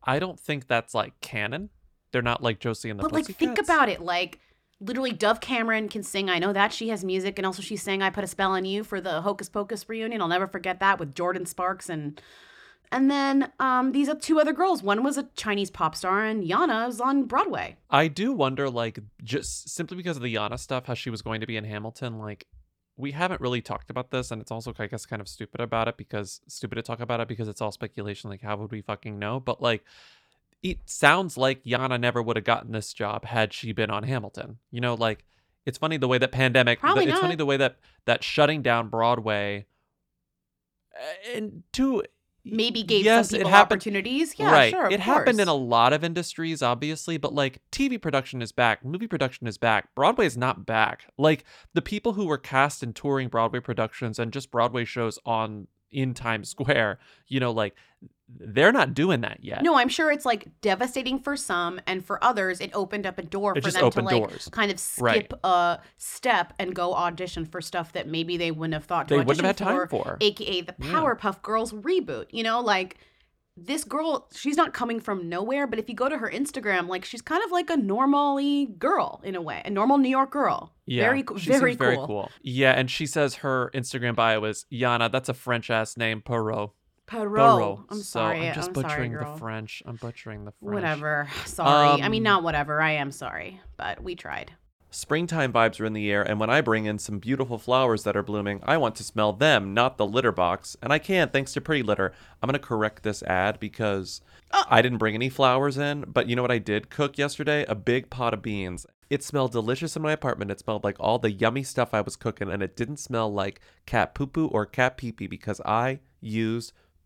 I don't think that's like canon. They're not like Josie and the But like, think about it. Like, literally, Dove Cameron can sing. I know that she has music, and also she sang "I Put a Spell on You" for the Hocus Pocus reunion. I'll never forget that with Jordin Sparks and and then um, these are two other girls. One was a Chinese pop star, and Yana was on Broadway. I do wonder, like, just simply because of the Yana stuff, how she was going to be in Hamilton. Like, we haven't really talked about this, and it's also, I guess, kind of stupid about it because stupid to talk about it because it's all speculation. Like, how would we fucking know? But like, it sounds like Yana never would have gotten this job had she been on Hamilton. You know, like, it's funny the way that pandemic. Probably it's funny the way that that shutting down Broadway. uh, And to Maybe gave yes, some it people happened- opportunities. Yeah, right. sure. Of it happened in a lot of industries, obviously, but like TV production is back, movie production is back, Broadway is not back. Like the people who were cast in touring Broadway productions and just Broadway shows on in Times Square, you know, like they're not doing that yet. No, I'm sure it's like devastating for some, and for others, it opened up a door It for them to like doors. kind of skip Right. a step and go audition for stuff that maybe they wouldn't have thought to They wouldn't have had time for. aka the Yeah. Powerpuff Girls reboot. You know, like this girl, she's not coming from nowhere, but if you go to her Instagram, like she's kind of like a normally girl in a way, a normal New York girl. Yeah, very, very seems very cool. cool. Yeah, and she says her Instagram bio is Yana. That's a French ass name, Perot. Perot. I'm so sorry. I'm just I'm butchering girl. the French. I'm butchering the French. Whatever. Sorry. I mean, Um, not whatever. I am sorry, but we tried. Springtime vibes are in the air, and when I bring in some beautiful flowers that are blooming, I want to smell them, not the litter box. And I can, thanks to Pretty Litter. I'm going to correct this ad because I didn't bring any flowers in, but you know what I did cook yesterday? A big pot of beans. It smelled delicious in my apartment. It smelled like all the yummy stuff I was cooking, and it didn't smell like cat poo poo or cat pee pee because I used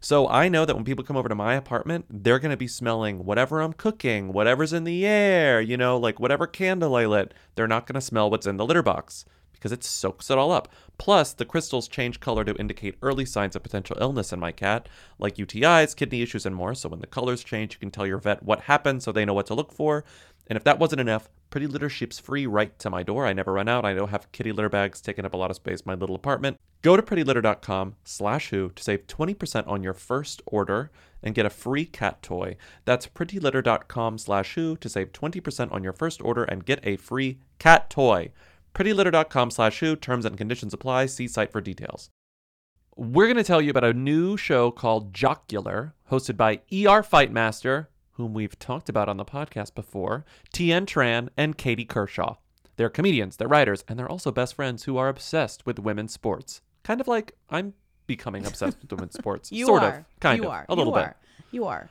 So I know that when people come over to my apartment, they're going to be smelling whatever I'm cooking, whatever's in the air, you know, like whatever candle I lit. They're not going to smell what's in the litter box because it soaks it all up. Plus, the crystals change color to indicate early signs of potential illness in my cat, like UTIs, kidney issues, and more. So when the colors change, you can tell your vet what happened so they know what to look for. And if that wasn't enough, Pretty Litter ships free right to my door. I never run out. I don't have kitty litter bags taking up a lot of space in my little apartment. Go to prettylitter.com slash who to save 20% on your first order and get a free cat toy. That's prettylitter.com slash who to save 20% on your first order and get a free cat toy. prettylitter.com slash who. Terms and conditions apply. See site for details. We're going to tell you about a new show called Jocular, hosted by ER Fightmaster, whom we've talked about on the podcast before, Tien Tran, and Katie Kershaw. They're comedians, they're writers, and they're also best friends who are obsessed with women's sports. Kind of like I'm becoming obsessed with women's sports. You sort are. of. Kind of. you of. are. A little you bit. Are. You are.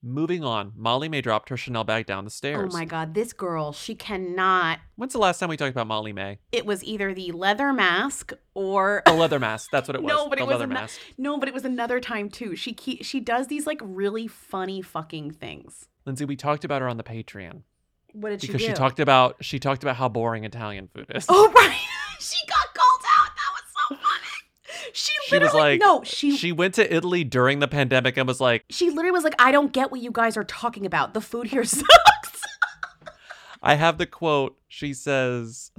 Moving on, Molly-Mae dropped her Chanel bag down the stairs. Oh my God, this girl, she cannot. When's the last time we talked about Molly-Mae? It was either the leather mask or. The leather mask. That's what it was. No, but the it was leather ano- mask. no, but it was another time too. She ke- she does these like really funny fucking things. Lindsay, we talked about her on the Patreon What did she because do? she talked about she talked about how boring Italian food is. Oh right, she got called out. That was so funny. She was like, no, she she went to Italy during the pandemic and was like, she literally was like, I don't get what you guys are talking about. The food here sucks. I have the quote. She says,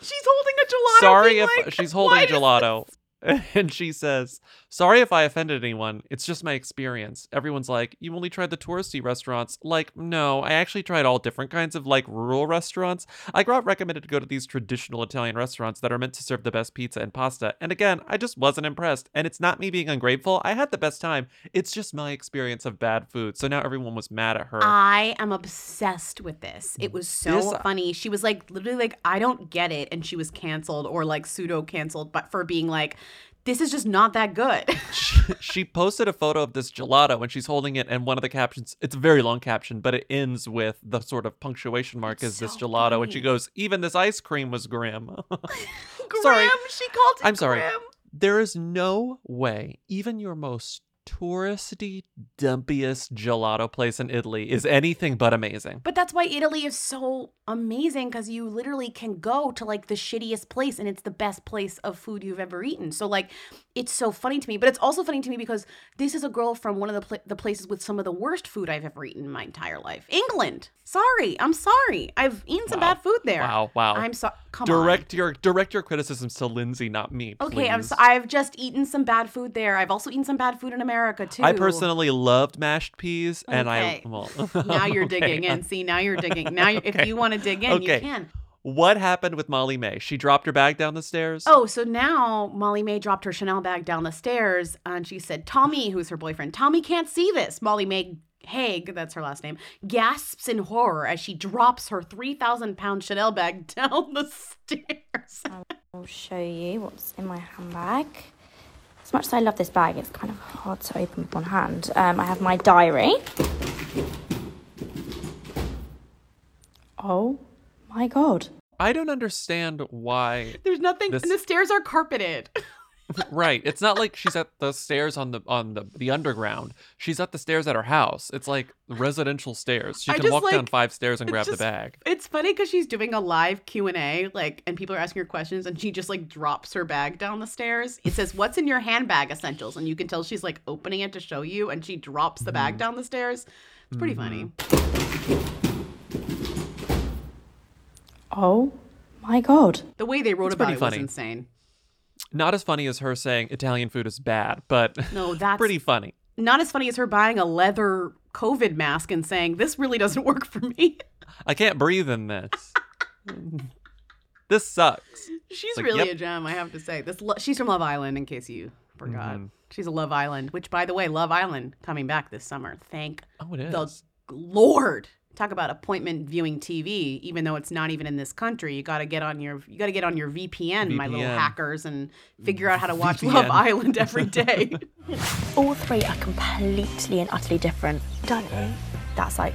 She's holding a gelato. "Sorry if like, she's holding "Why does gelato." And she says, Sorry if I offended anyone. It's just my experience. Everyone's like, You only tried the touristy restaurants. Like, no, I actually tried all different kinds of like rural restaurants. I got recommended to go to these traditional Italian restaurants that are meant to serve the best pizza and pasta. And again, I just wasn't impressed. And it's not me being ungrateful. I had the best time. It's just my experience of bad food. So now everyone was mad at her. I am obsessed with this. It mm. was so This- uh funny. She was like literally like I don't get it and she was canceled or like pseudo canceled but for being like this is just not that good. she posted a photo of this gelato and she's holding it and one of the captions it's a very long caption but it ends with the sort of punctuation mark is this gelato and she goes even this ice cream was grim. Sorry. She called it i'm sorry. grim. there is no way even your most touristy dumpiest gelato place in italy is anything but amazing But that's why Italy is so amazing because you literally can go to like the shittiest place and it's the best place of food you've ever eaten. So like, it's so funny to me. But it's also funny to me because this is a girl from one of the pla- the places with some of the worst food I've ever eaten in my entire life, England. Sorry, I'm sorry. I've eaten some Wow. bad food there. wow wow I'm sorry. Come on. direct your direct your criticisms to lindsay not me Okay, I'm so, I've just eaten some bad food there. I've also eaten some bad food in America too. I personally loved mashed peas, and Okay. I well. now you're okay, digging in. See, now you're digging. Now, you if Okay. you want to dig in, Okay. you can. What happened with Molly-Mae? She dropped her bag down the stairs. Oh, so now Molly-Mae dropped her Chanel bag down the stairs and she said, Tommy, who's her boyfriend, Tommy can't see this. Molly May Hague, that's her last name, gasps in horror as she drops her 3,000 pound Chanel bag down the stairs. I'll show you what's in my handbag. As much as I love this bag, it's kind of hard to open with one hand. Um, I have my diary. Oh my god. I don't understand why. There's nothing, This- and the stairs are carpeted. right. It's not like she's at the stairs on the on the, the underground. She's at the stairs at her house. It's like residential stairs. She I can just, walk down five stairs and it's grab the bag. It's funny because she's doing a live Q and A, like, and people are asking her questions, and she just like drops her bag down the stairs. It says, "What's in your handbag essentials?" And you can tell she's like opening it to show you, and she drops the Mm-hmm. bag down the stairs. It's pretty funny. Oh my god. The way they wrote It's about pretty it funny. was insane. Not as funny as her saying Italian food is bad, but No, that's pretty funny. Not as funny as her buying a leather COVID mask and saying, "This really doesn't work for me." I can't breathe in this. this sucks. She's Like, really yep. a gem, I have to say. This lo- she's from Love Island, in case you forgot. Mhm. She's a Love Island, which, by the way, Love Island coming back this summer. Thank Oh, it the is. Lord. Talk about appointment viewing TV, even though it's not even in this country. You got to get on your you got to get on your VPN, my little hackers, and figure out how to watch Love Island every day. All three are completely and utterly different. Danny, that's like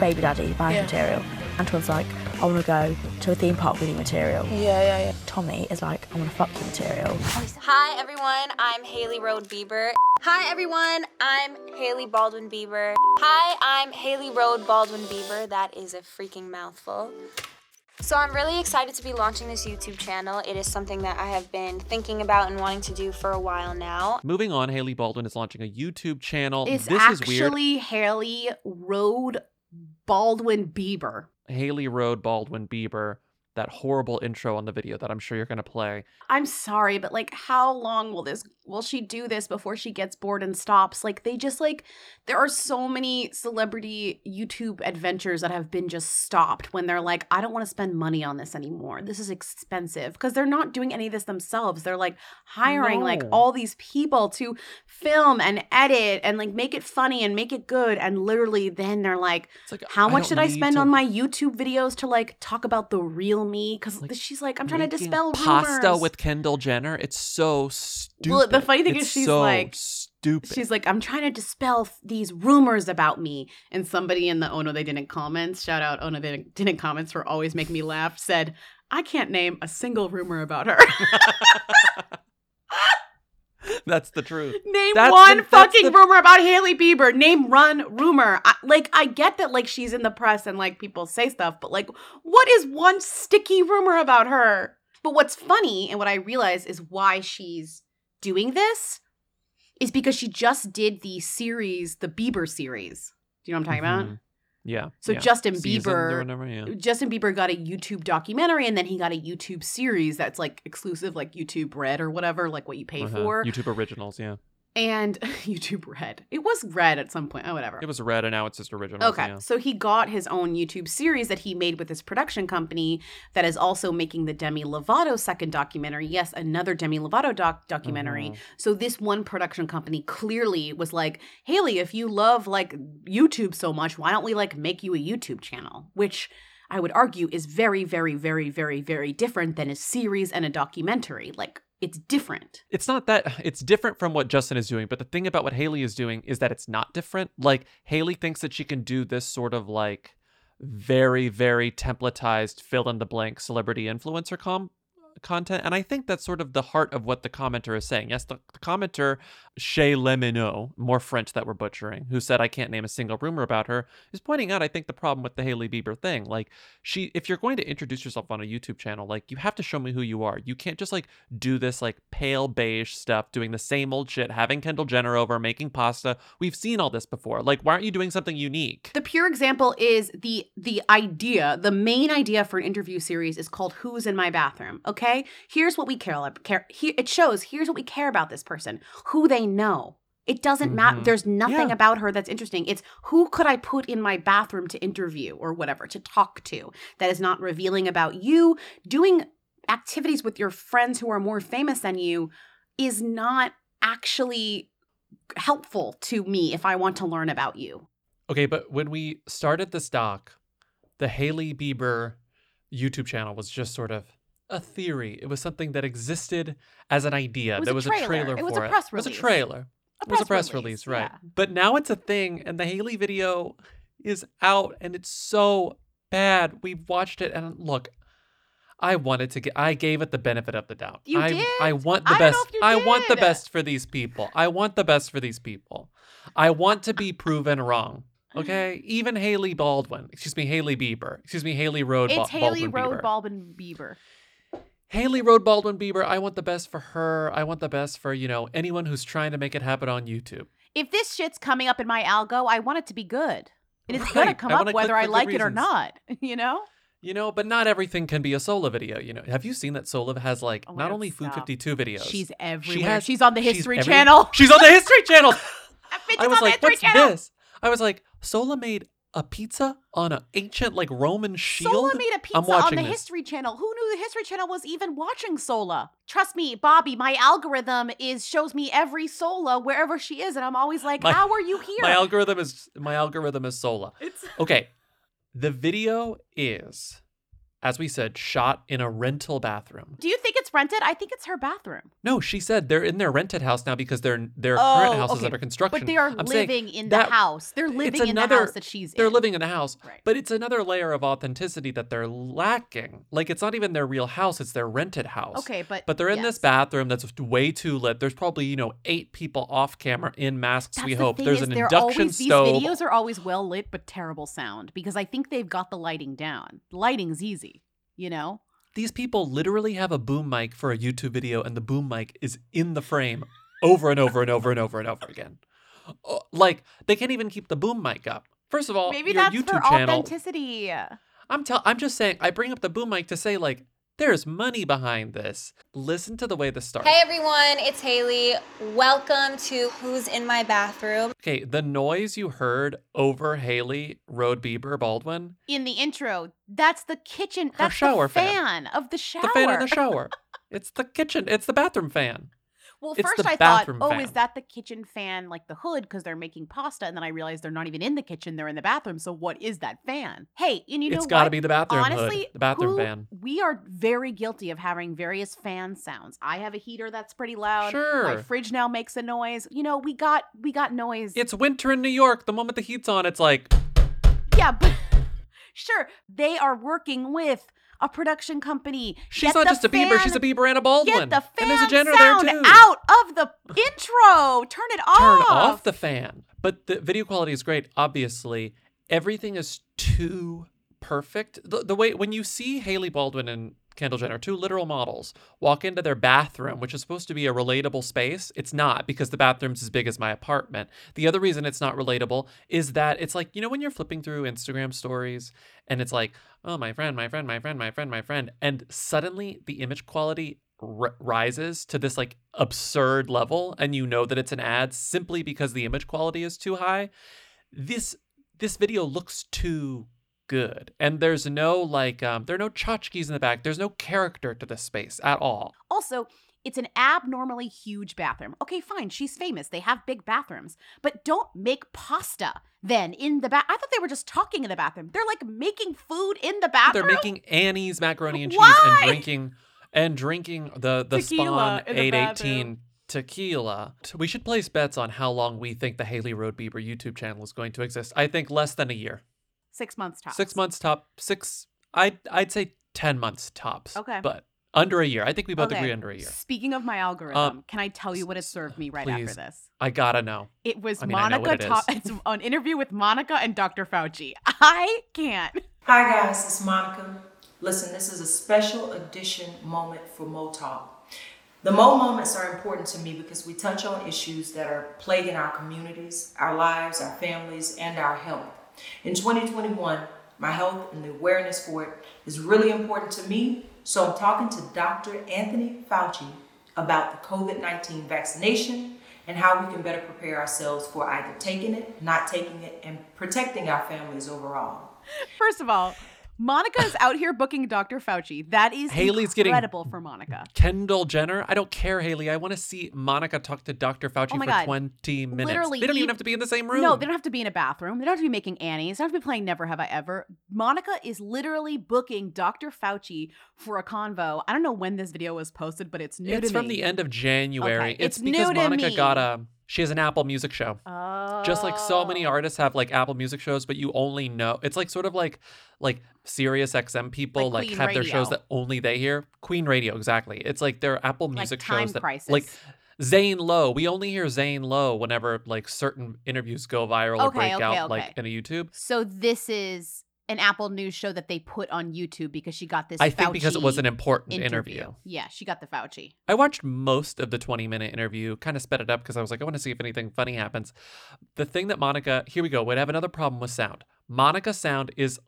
baby daddy, marriage Yeah. material. Antoine's like, I want to go to a theme park with you material. Yeah, yeah, yeah. Tommy is like, I want to fuck you material. Hi everyone, I'm Hailey Rhode Bieber. Hi everyone, I'm Hailey Baldwin Bieber. Hi, I'm Hailey Rhode Baldwin Bieber. That is a freaking mouthful. So I'm really excited to be launching this YouTube channel. It is something that I have been thinking about and wanting to do for a while now. Moving on, Hailey Baldwin is launching a YouTube channel. It's this is weird. actually Hailey Rhode Baldwin Bieber. Hailey Rhode Baldwin Bieber. That horrible intro on the video that I'm sure you're gonna play. I'm sorry, but like how long will this will she do this before she gets bored and stops? Like they just like there are so many celebrity YouTube adventures that have been just stopped when they're like I don't want to spend money on this anymore. This is expensive because they're not doing any of this themselves. They're like hiring like all these people to film and edit and like make it funny and make it good and literally then they're like, how I much don't I spend to- on my YouTube videos to like talk about the real me cuz she's like I'm trying to dispel pasta rumors. with Kendall Jenner. It's so stupid. Well, the funny thing It's is she's so like stupid. She's like, I'm trying to dispel f- these rumors about me. And somebody in the Oh No They Didn't comments, shout out Oh No They Didn't- Didn't comments for always making me laugh, said, I can't name a single rumor about her. That's the truth. Name That's one the- fucking the- rumor about Hailey Bieber. Name one rumor. I, like, I get that, like, she's in the press and, like, people say stuff, but, like, what is one sticky rumor about her? But what's funny and what I realize is why she's doing this is because she just did the series, the Bieber series. Do you know what I'm talking mm-hmm. about? Yeah. So yeah. Justin Bieber, whatever, yeah. Justin Bieber got a YouTube documentary, and then he got a YouTube series that's like exclusive, like YouTube Red or whatever, like what you pay Uh-huh. for. YouTube originals, yeah. And YouTube Red. It was Red at some point. Oh, whatever. It was red and now it's just original. Okay, Yeah. so he got his own YouTube series that he made with his production company that is also making the Demi Lovato second documentary. Yes, another Demi Lovato doc documentary. Mhm. So this one production company clearly was like, "Hailey, if you love like YouTube so much, why don't we like make you a YouTube channel?" Which I would argue is very very very very very different than a series and a documentary. Like it's different. It's not that it's different from what Justin is doing, but the thing about what Hailey is doing is that it's not different. Like Hailey thinks that she can do this sort of like very, very templatized fill in the blank celebrity influencer com content. And I think that's sort of the heart of what the commenter is saying. Yes, the, the commenter, Shay Lemino, more French that we're butchering, who said I can't name a single rumor about her, is pointing out, I think, the problem with the Hailey Bieber thing. Like, she if you're going to introduce yourself on a YouTube channel, like you have to show me who you are. You can't just like do this like pale beige stuff, doing the same old shit, having Kendall Jenner over, making pasta. We've seen all this before. Like, why aren't you doing something unique? The pure example is the the idea, the main idea for an interview series is called "Who's in My Bathroom." Okay, here's what we care. care here, it shows here's what we care about this person, who they know. It doesn't matter. Mhm. There's nothing Yeah. about her that's interesting. It's who could I put in my bathroom to interview or whatever to talk to that is not revealing about you. Doing activities with your friends who are more famous than you is not actually helpful to me if I want to learn about you. Okay, but when we started this doc, the Hailey Bieber YouTube channel was just sort of a theory. It was something that existed as an idea. Was there a was trailer. a trailer It was for a it. press It was a trailer. A it was a press press release, release, right? yeah. But now it's a thing, and the Hailey video is out, and it's so bad. We've watched it, and look, I wanted to get. I gave it the benefit of the doubt. You I, did? I want the I best. know if you I want the best for these people. I want the best for these people. I want to be proven wrong. Okay, even Hailey Baldwin, excuse me, Hailey Bieber, excuse me, Hailey Rhode. Ba- It's Hailey Baldwin Rhode Bieber. Baldwin Bieber. Hailey Rhode Baldwin Bieber. I want the best for her. I want the best for you know anyone who's trying to make it happen on YouTube. If this shit's coming up in my algo, I want it to be good. And it's Right. gonna come I up whether I like it or not. You know? You know, but not everything can be a Sohla video. You know, have you seen that Sohla has like Oh not only Food 52 videos? She's everywhere. She has, She's on the she's History every- Channel. She's on the History Channel. I was on the like, what's Channel. this? I was like, Sohla made a pizza on an ancient like Roman shield. Sohla made a pizza on watching the this. History Channel. Who knew the History Channel was even watching Sohla? Trust me, Bobby, my algorithm is shows me every Sohla wherever she is, and I'm always like, My- how are you here? My algorithm is my algorithm is Sohla. It's... Okay. The video is, as we said, shot in a rental bathroom. Do you think it's rented? I think it's her bathroom. No, she said they're in their rented house now because their their Oh, current house is okay. under construction. But they are I'm living in the house. They're living in the house that she's They're in. living in the house, Right. but it's another layer of authenticity that they're lacking. Like it's not even their real house; it's their rented house. Okay, but but they're in this bathroom that's way too lit. There's probably you know eight people off camera in masks. That's we the hope thing there's is an they're induction always, stove. These videos are always well lit but terrible sound because I think they've got the lighting down. Lighting's easy, you know? These people literally have a boom mic for a YouTube video, and the boom mic is in the frame over and over and over and over and over again. Oh, Like they can't even keep the boom mic up. First of all, Maybe your that's YouTube for channel. authenticity. I'm tell I'm just saying. I bring up the boom mic to say like there's money behind this. Listen to the way this starts. Hey everyone, it's Hailey. Welcome to Who's in My Bathroom. Okay, the noise you heard over Hailey Rhode Bieber Baldwin, In the intro, that's the kitchen. That's shower the fan. fan of the shower. the fan in the shower. it's the kitchen. It's the bathroom fan. Well, It's first I thought, bathroom oh, is that the kitchen fan, like the hood, because they're making pasta? And then I realized they're not even in the kitchen; they're in the bathroom. So what is that fan? Hey, and you know what? It's gotta be the bathroom hood, Honestly, the bathroom who- fan. We are very guilty of having various fan sounds. I have a heater that's pretty loud. Sure, My fridge now makes a noise. You know, we got we got noise. It's winter in New York. The moment the heat's on, it's like yeah, but sure, they are working with a production company. she's Get not just a Bieber, she's a fan- Bieber and a Baldwin. Get the fan and there's a janitor sound there too. out of the intro. Turn it off. Turn off the fan. But the video quality is great. Obviously, everything is too perfect. The, the way when you see Hailey Baldwin and Kendall Jenner, two literal models, walk into their bathroom, which is supposed to be a relatable space, it's not because the bathroom's as big as my apartment. The other reason it's not relatable is that it's like, you know, when you're flipping through Instagram stories and it's like, oh, my friend, my friend, my friend, my friend, my friend, and suddenly the image quality r- rises to this like absurd level and you know that it's an ad simply because the image quality is too high this this video looks too good and there's no like um there are no tchotchkes in the back there's no character to this space at all Also, it's an abnormally huge bathroom. Okay, fine, she's famous. They have big bathrooms. But don't make pasta then in the bath. I thought they were just talking in the bathroom. They're like making food in the bathroom. they're making annie's macaroni and cheese Why? and drinking and drinking the the Tequila spawn in the 818 tequila we should place bets on how long we think the hailey rhode bieber youtube channel is going to exist i think less than a year six months tops. Six months top. Six. I'd I'd say ten months tops. Okay. But under a year. I think we both Okay, agree under a year. Speaking of my algorithm, Um, can I tell you what it served me right Please. after this? I gotta know. It was I mean, Monica it top. It's an interview with Monica and Dr. Fauci. I can't. Hi guys, it's Monica. Listen, this is a special edition moment for Mo Talk. The Mo moments are important to me because we touch on issues that are plaguing our communities, our lives, our families, and our health. In 2021, my health and the awareness for it is really important to me, so I'm talking to Dr. Anthony Fauci about the COVID 19 vaccination and how we can better prepare ourselves for either taking it, not taking it, and protecting our families overall. First of all, Monica is out here booking Dr. Fauci. That is Hailey's getting- incredible for Monica. Kendall Jenner. I don't care, Hailey. I want to see Monica talk to Dr. Fauci Oh for God. 20 minutes. Literally, they don't even ev- have to be in the same room. No, they don't have to be in a bathroom. They don't have to be making Annie's. They don't have to be playing Never Have I Ever. Monica is literally booking Dr. Fauci for a convo. I don't know when this video was posted, but it's new it's from me. the end of January. Okay, It's, it's because Monica me. got a. She has an Apple Music show. Oh. Just like so many oh. artists have like Apple Music shows, but you only know it's like sort of like like Sirius XM people Like like, have their shows that only they hear. Queen Radio, exactly. It's like their Apple Like Music Time shows that Crisis. like Zane Lowe. We only hear Zane Lowe whenever like certain interviews go viral or break okay, out okay. like in a YouTube. So this is an Apple News show that they put on YouTube because she got this. I think because it was an important interview. Yeah, she got the Fauci. I watched most of the 20 minute interview, kind of sped it up because I was like, I want to see if anything funny happens. The thing that Monica, here we go, would have another problem with sound. Monica's sound is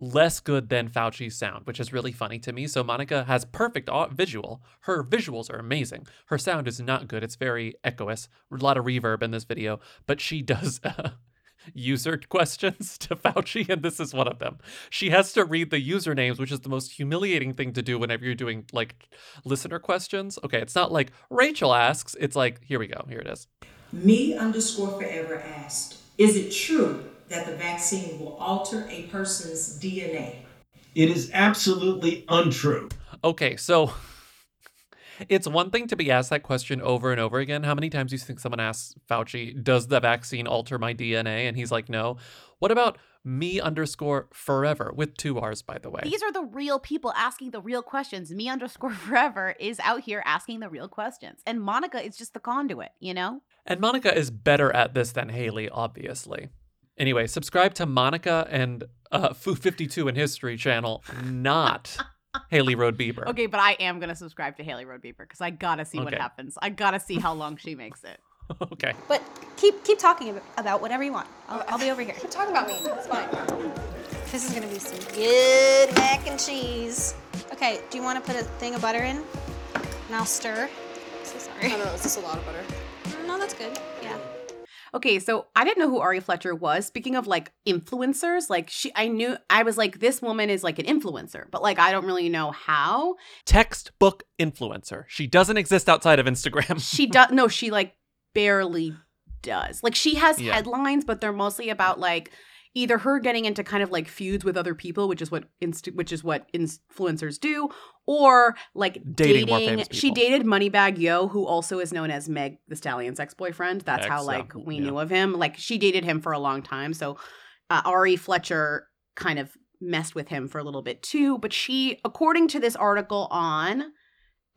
less good than Fauci's sound, which is really funny to me. So Monica has perfect visual. Her visuals are amazing. Her sound is not good. It's very echoous, a lot of reverb in this video, but she does. User questions to Fauci, and this is one of them. She has to read the usernames, which is the most humiliating thing to do whenever you're doing like listener questions. Okay, it's not like Rachel asks, it's like, here we go, here it is. Me underscore forever asked, is it true that the vaccine will alter a person's DNA? It is absolutely untrue. Okay, so it's one thing to be asked that question over and over again. How many times do you think someone asks Fauci, does the vaccine alter my DNA? And he's like, no. What about me underscore forever with two R's, by the way? These are the real people asking the real questions. Me underscore forever is out here asking the real questions. And Monica is just the conduit, you know? And Monica is better at this than Hailey, obviously. Anyway, subscribe to Monica and uh, Fu52 in History channel, not Hailey Rhode Bieber. Okay, but I am gonna subscribe to Hailey Rhode Bieber because I gotta see what happens. I gotta see how long she makes it. okay. But keep keep talking about whatever you want. I'll, I'll be over here. Talk about me. It's fine. This is gonna be some good mac and cheese. Okay, do you want to put a thing of butter in? And I'll stir. So sorry. I don't know. Is this a lot of butter? No, that's good. Okay, so I didn't know who Ari Fletcher was. Speaking of like influencers, like she, I knew I was like, this woman is like an influencer, but like I don't really know how. Textbook influencer. She doesn't exist outside of Instagram. She does no, she like barely does. Like she has Yeah. headlines, but they're mostly about like either her getting into kind of like feuds with other people, which is what inst- which is what influencers do, or like Dating dating. she dated Moneybagg Yo, who also is known as Meg the Stallion's ex boyfriend. That's how like yeah, we knew of him. Like she dated him for a long time. So uh, Ari Fletcher kind of messed with him for a little bit too. But she, according to this article on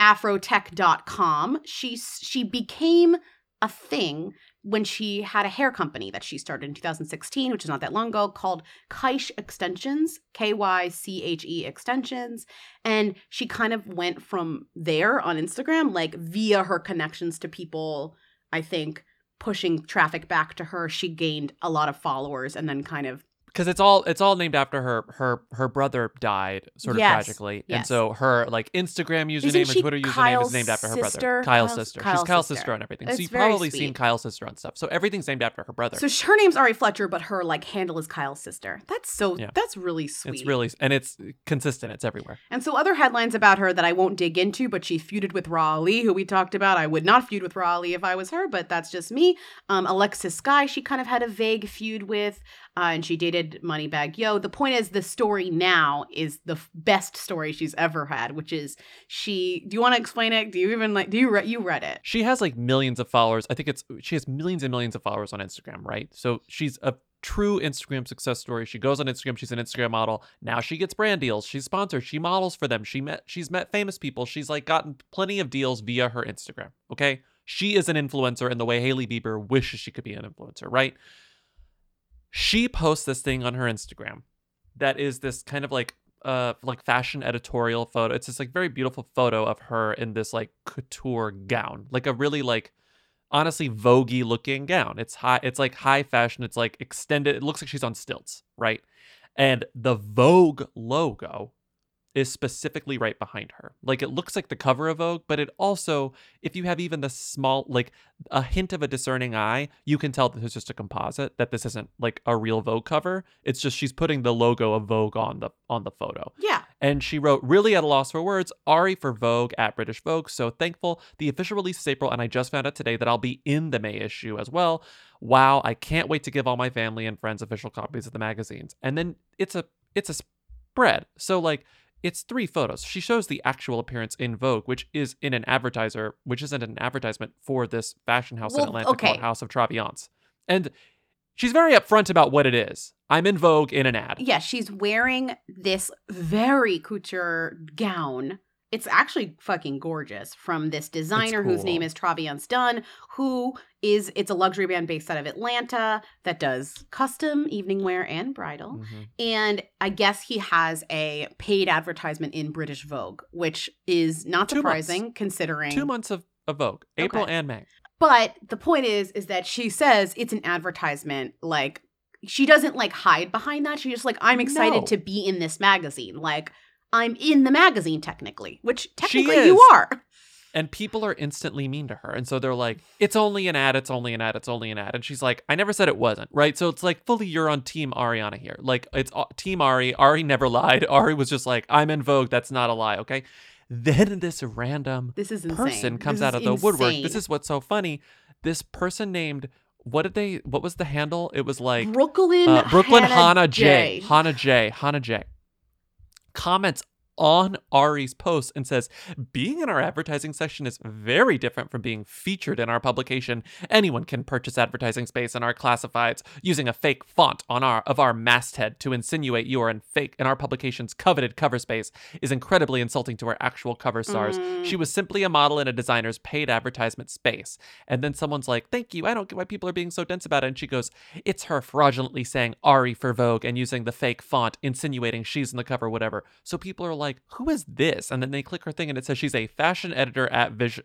afrotech.com, she she became a thing when she had a hair company that she started in 2016, which is not that long ago, called Kyche Extensions, K Y C H E Extensions. And she kind of went from there on Instagram, like via her connections to people, I think, pushing traffic back to her. She gained a lot of followers and then kind of because it's all it's all named after her her her brother died sort of Yes, tragically and so her like instagram username she twitter username is named after her sister? brother kyle's, Kyle's- sister Kyle's she's kyle's sister. sister on everything It's so you've probably seen kyle's sister on stuff so everything's named after her brother So her name's Ari Fletcher, but her like handle is Kyle's sister. That's so Yeah. that's really sweet. it's really and it's consistent it's everywhere And so other headlines about her that I won't dig into, but she feuded with Rah Ali, who we talked about. I would not feud with Rah Ali if I was her, but that's just me. Um, Alexis Skyy, she kind of had a vague feud with, uh, and she dated Moneybagg Yo. The point is, the story now is the f- best story she's ever had, which is she. Do you want to explain it? Do you even like? Do you re- you read it? she has like millions of followers i think it's she has millions and millions of followers on instagram right so she's a true instagram success story she goes on instagram she's an instagram model now she gets brand deals she's sponsored she models for them she met she's met famous people she's like gotten plenty of deals via her instagram okay she is an influencer in the way hailey bieber wishes she could be an influencer right she posts this thing on her instagram that is this kind of like uh like fashion editorial photo. It's this like very beautiful photo of her in this like couture gown. Like a really like honestly voguey looking gown. It's high it's like high fashion. It's like extended. It looks like she's on stilts, right? And the Vogue logo is specifically right behind her. Like it looks like the cover of Vogue, but it also, if you have even the small, like a hint of a discerning eye, you can tell that this is just a composite. That this isn't like a real Vogue cover. It's just she's putting the logo of Vogue on the on the photo. Yeah. And she wrote, really at a loss for words, Ari for Vogue at British Vogue. So thankful. The official release is April, and I just found out today that I'll be in the May issue as well. Wow, I can't wait to give all my family and friends official copies of the magazines. And then it's a it's a spread. So like it's three photos. She shows the actual appearance in Vogue, which is in an advertiser, which isn't an advertisement for this fashion house in Atlanta okay. called House of Traviance. And she's very upfront about what it is. I'm in Vogue in an ad. Yeah, she's wearing this very couture gown. It's actually fucking gorgeous from this designer whose name is Traviance Dunn, who is it's a luxury brand based out of Atlanta that does custom evening wear and bridal. Mm-hmm. And I guess he has a paid advertisement in British Vogue, which is not Two months. surprising considering Two months of, of Vogue, April Okay. and May. but the point is, is that she says it's an advertisement. Like she doesn't like hide behind that. She's just like, I'm excited No. to be in this magazine. Like I'm in the magazine technically, which technically you are. And people are instantly mean to her. And so they're like, it's only an ad, it's only an ad, it's only an ad. And she's like, I never said it wasn't, right? So it's like fully you're on team Ariana here. Like it's team Ari. Ari never lied. Ari was just like, I'm in Vogue. That's not a lie, okay? Then this random This is insane. person comes This out of the woodwork. This is what's so funny. This person named what did they what was the handle? It was like Brooklyn uh, Brooklyn Hannah Hannah J. J. Hannah J. Hannah J. Comments on Ari's post and says, Being in our advertising section is very different from being featured in our publication. Anyone can purchase advertising space in our classifieds using a fake font on our of our masthead to insinuate you are in fake in our publication's coveted cover space is incredibly insulting to our actual cover stars. She mm-hmm. was simply a model in a designer's paid advertisement space. And then someone's like, Thank you. I don't get why people are being so dense about it. And she goes, It's her fraudulently saying Ari for Vogue and using the fake font, insinuating she's in the cover, whatever. So people are like, like, "Who is this?" And then they click her thing, and it says she's a fashion editor at Vis-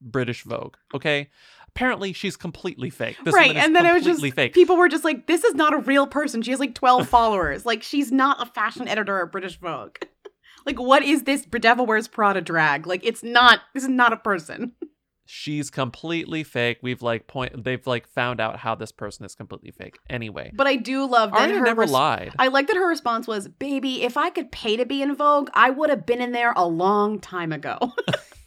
British Vogue. Okay, apparently she's completely fake. This right. And then it was just fake. people were just like, this is not a real person. She has like 12 followers. Like she's not a fashion editor at British Vogue. like what is this Devil Wears Prada drag? Like it's not this is not a person. She's completely fake. We've like point. They've like found out how this person is completely fake. Anyway, But I do love that Aria her never res- lied. I like that her response was, "Baby, if I could pay to be in Vogue, I would have been in there a long time ago."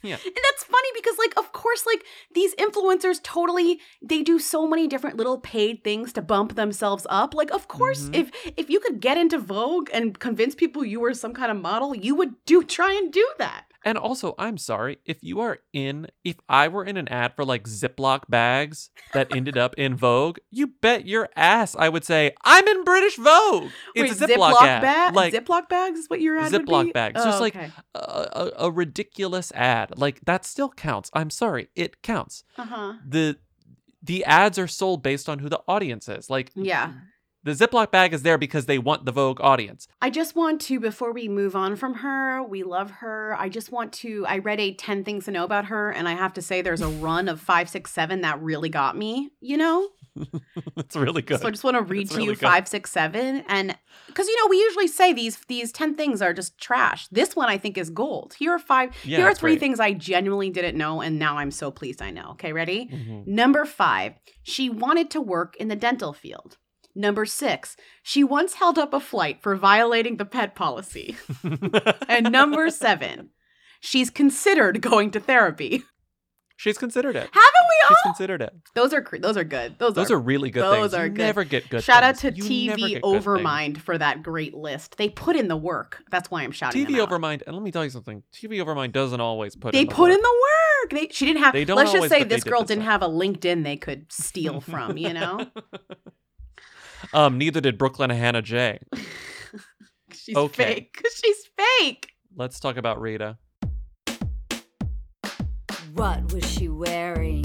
Yeah. And that's funny because like of course like these influencers totally they do so many different little paid things to bump themselves up. Like of course Mm-hmm. if if you could get into Vogue and convince people you were some kind of model, you would do try and do that. And also, I'm sorry, if you are in, if I were in an ad for like Ziploc bags that ended up in Vogue, you bet your ass I would say, I'm in British Vogue. It's Wait, a Ziploc, ad. bag? Like Ziploc bags is what your ad would Ziploc be? bags. Oh, Just like okay. a, a, a ridiculous ad. Like that still counts. I'm sorry, it counts. Uh-huh. The the ads are sold based on who the audience is. Like Yeah. The Ziploc bag is there because they want the Vogue audience. I just want to, before we move on from her, we love her. I just want to. I read a 10 things to know about her, and I have to say there's a run of five, six, seven that really got me, you know? it's really good. So I just want to read It's to really you good. five, six, seven. And because, you know, we usually say these these 10 things are just trash. This one I think is gold. Here are five, Yeah, here are three things I genuinely didn't know, and now I'm so pleased I know. Okay, ready? Mhm. Number five, she wanted to work in the dental field. Number six, she once held up a flight for violating the pet policy. and number seven, she's considered going to therapy. She's considered it. Haven't we all? She's considered it. Those are cr- those are good. Those, Those are, are really good Those things. are You good. never get good Shout out to You TV things. Overmind for that great list. They put in the work. That's why I'm shouting. TV. Overmind, and let me tell you something. TV Overmind doesn't always put. They in the put work. in the work. They she didn't have. They don't let's just say this did girl this didn't have a LinkedIn they could steal from. You know, Um, neither did Brooklyn Hannah J. she's Okay. fake. She's fake. Let's talk about Rita. What was she wearing?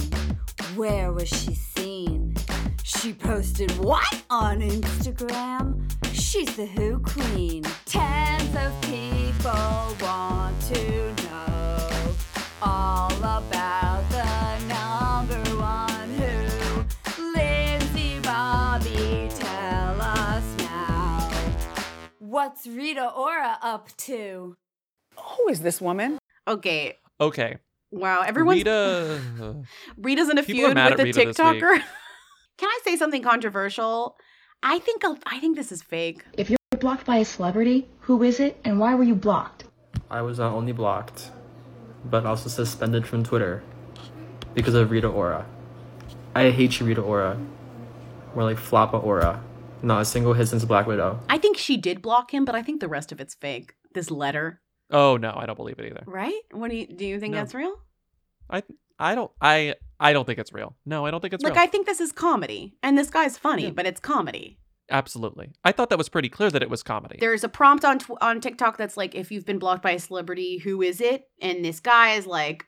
Where was she seen? She posted what on Instagram? She's the Who Queen. Tens of people want to know all about What's Rita Ora up to? Who is this woman? Okay. Okay. Wow. Everyone's Rita. Rita's in a People feud with at the Rita. TikToker. Can I say something controversial? I think I'll, think this is fake. If you're blocked by a celebrity, who is it and why were you blocked? I was not only blocked, but also suspended from Twitter because of Rita Ora. I hate you, Rita Ora. More like Floppa Ora. Not a single hit since Black Widow. I think she did block him, but I think the rest of it's fake. This letter, Oh no, I don't believe it either. right? What do you do? You think No. that's real? I I don't I I don't think it's real. No, I don't think it's like real. I think this is comedy, and this guy's funny, but it's comedy. Absolutely. I thought that was pretty clear that it was comedy. There's a prompt on tw- on TikTok that's like, if you've been blocked by a celebrity, who is it? And this guy is like,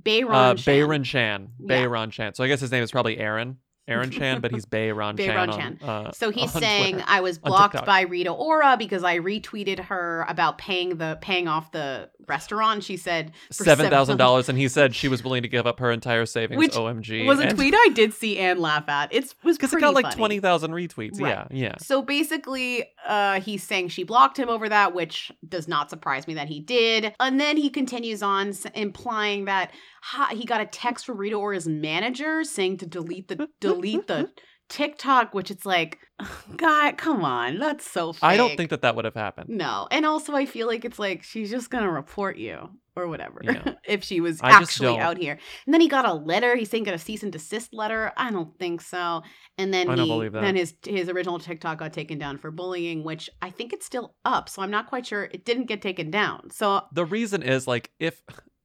Bayron. uh, Shan. Bayron Chan. Yeah. Bayron Chan. So I guess his name is probably Aaron. Aaron Chan, but he's Bayron Chan. Bayron on, Chan. uh, so he's saying Twitter- I was blocked by Rita Ora because I retweeted her about paying the paying off the restaurant. She said seven thousand dollars, and he said she was willing to give up her entire savings. Which OMG. was a And- tweet I did see and laugh at. It was because it got like funny. twenty thousand retweets. Right. Yeah, yeah. So basically, uh, he's saying she blocked him over that, which does not surprise me that he did. And then he continues on, implying that ha- he got a text from Rita or his manager saying to delete the delete the TikTok, which it's like, God, come on, that's so. Fake. I don't think that that would have happened. No, and also I feel like it's like she's just gonna report you or whatever Yeah. if she was I actually out here. And then he got a letter. He's saying got a cease and desist letter. I don't think so. And then I don't he believe that. then his his original TikTok got taken down for bullying, which I think it's still up. So I'm not quite sure it didn't get taken down. So The reason is like if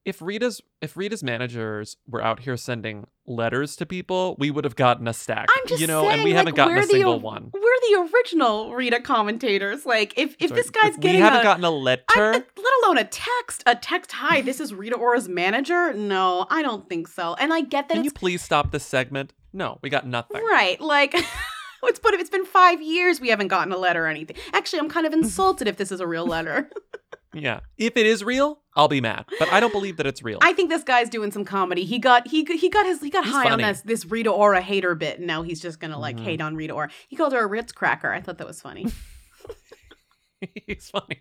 if Rita's if Rita's managers were out here sending letters to people, we would have gotten a stack. I'm just you know, saying, and we like, haven't gotten a single o- one. We're the original Rita commentators. Like if if this guy's if getting we haven't a, gotten a letter. Uh, let alone a text, a text, hi, this is Rita Ora's manager. No, I don't think so. And I get that Can you please stop this segment? No, we got nothing. right. Like, it's but it's been five years, we haven't gotten a letter or anything. Actually, I'm kind of insulted if this is a real letter. Yeah. If it is real, I'll be mad. But I don't believe that it's real. I think this guy's doing some comedy. He got he he got his he got He's high funny. on this this Rita Ora hater bit, and now he's just gonna like Mhm. hate on Rita Ora. He called her a Ritz cracker. I thought that was funny. He's funny.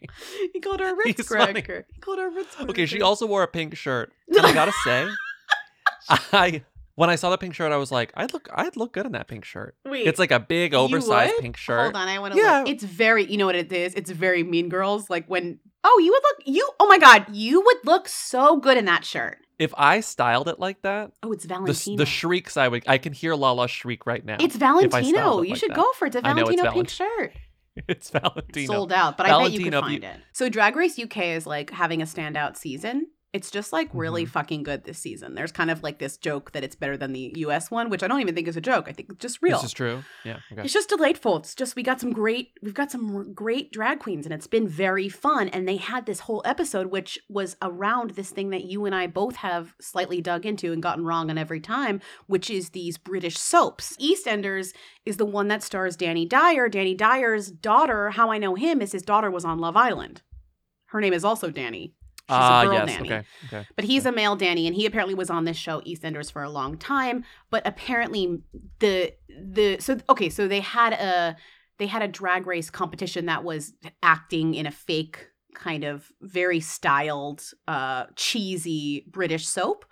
He called her a Ritz He's funny. cracker. He called her a Ritz cracker. Okay, she also wore a pink shirt. And I gotta say, I when I saw the pink shirt, I was like, I'd look I'd look good in that pink shirt. Wait, it's like a big oversized pink shirt. Hold on, I want to. Yeah. Look. It's very. You know what it is? It's very Mean Girls. Like when. Oh, you would look. You. Oh my God, you would look so good in that shirt. If I styled it like that, Oh, it's Valentino. the shrieks I would I can hear Lala shriek right now. it's if I styled Valentino. You like should that. go for it. It's a know it's Valentino pink Valent- shirt. It's Valentino. sold out, but I bet you could find you- it. So Drag Race UK is like having a standout season. It's just like really Mm-hmm. fucking good this season. There's kind of like this joke that it's better than the US one, which I don't even think is a joke. I think it's just real. This is true. Yeah. Okay. It's just delightful. It's just we got some great we've got some great drag queens and it's been very fun and they had this whole episode which was around this thing that you and I both have slightly dug into and gotten wrong on every time, which is these British soaps. EastEnders is the one that stars Danny Dyer. Danny Dyer's daughter, how I know him is his daughter was on Love Island. Her name is also Dani. She's Ah, a girl yes. Dani. Okay. Okay. But he's a male Danny, and he apparently was on this show EastEnders for a long time. But apparently, the the so okay, so they had a they had a drag race competition that was acting in a fake kind of very styled, uh, cheesy British soap.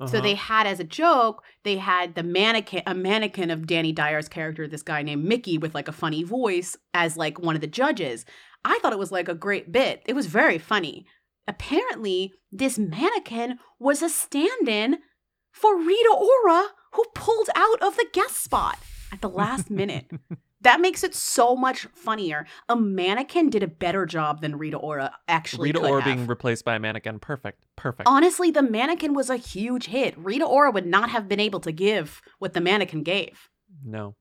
So Uh-huh. they had as a joke, they had the mannequin, a mannequin of Danny Dyer's character, this guy named Mickey with like a funny voice, as like one of the judges. I thought it was like a great bit. It was very funny. Apparently, this mannequin was a stand-in for Rita Ora, who pulled out of the guest spot at the last minute. That makes it so much funnier. A mannequin did a better job than Rita Ora actually Rita Ora have. being replaced by a mannequin. Perfect. Perfect. Honestly, the mannequin was a huge hit. Rita Ora would not have been able to give what the mannequin gave. No.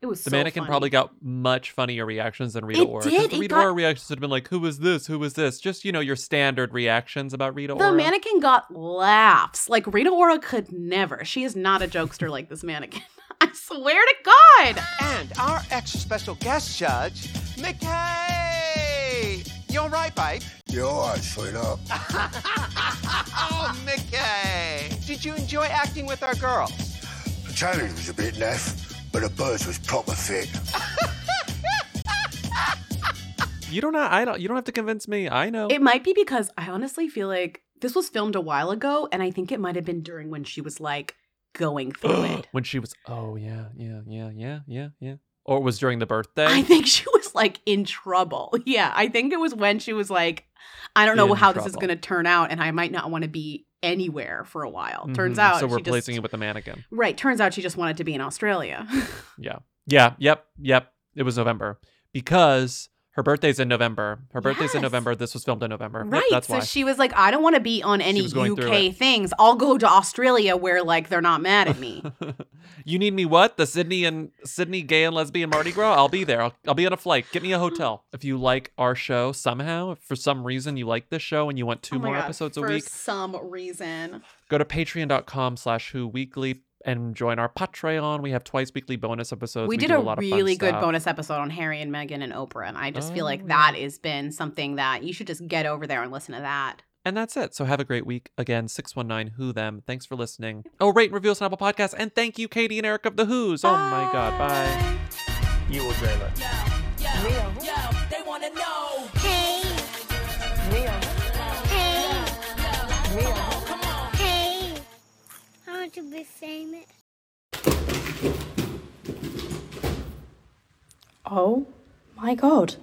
It was The so mannequin funny. probably got much funnier reactions than Rita It Ora. 'cause did, The Rita got- Ora reactions would have been like, "Who was this? Who was this?" Just you know your standard reactions about Rita The Ora. mannequin got laughs. Like Rita Ora could never. She is not a jokester like this mannequin. I swear to God. And our extra special guest judge, McKay. You all right, babe? Yeah, all right, sweetheart. oh, McKay. Did you enjoy acting with our girls? The challenge was a bit naff, but the birds was proper fit. You don't. Have, I don't. You don't have to convince me. I know. It might be because I honestly feel like this was filmed a while ago, and I think it might have been during when she was like going through it. when she was. Oh yeah, yeah, yeah, yeah, yeah, yeah. Or was during the birthday. I think she was like in trouble. Yeah, I think it was when she was like, I don't know In how this is going to turn out, and I might not want to be anywhere for a while. Turns Mhm. out, So she replacing just, it with a mannequin. right. Turns out she just wanted to be in Australia. Yeah. Yeah. Yep. Yep. It was November because her birthday's in November. Her birthday's in November. This was filmed in November. Yep, right. that's so why. she was like, I don't want to be on any was going through UK things. I'll go to Australia where like they're not mad at me. You need me what? The Sydney and Sydney gay and lesbian Mardi Gras? I'll be there. I'll, I'll be on a flight. Get me a hotel. If you like our show somehow, if for some reason you like this show and you want two Oh more God, episodes a week. for some reason. go to patreon.com slash who weekly and join our Patreon. We have twice weekly bonus episodes. we did a, a, lot of really good stuff. bonus episode on Harry and Meghan and Oprah, and I just feel Oh, like that has been something that you should just get over there and listen to that. And that's it. So have a great week. Again, 619 Who Them. Thanks for listening. Oh, rate and review us on Apple Podcasts. And thank you, Katie and Eric of the Who's. Oh my God. Bye. You will dream it. They wanna know. To be famous. Oh my god.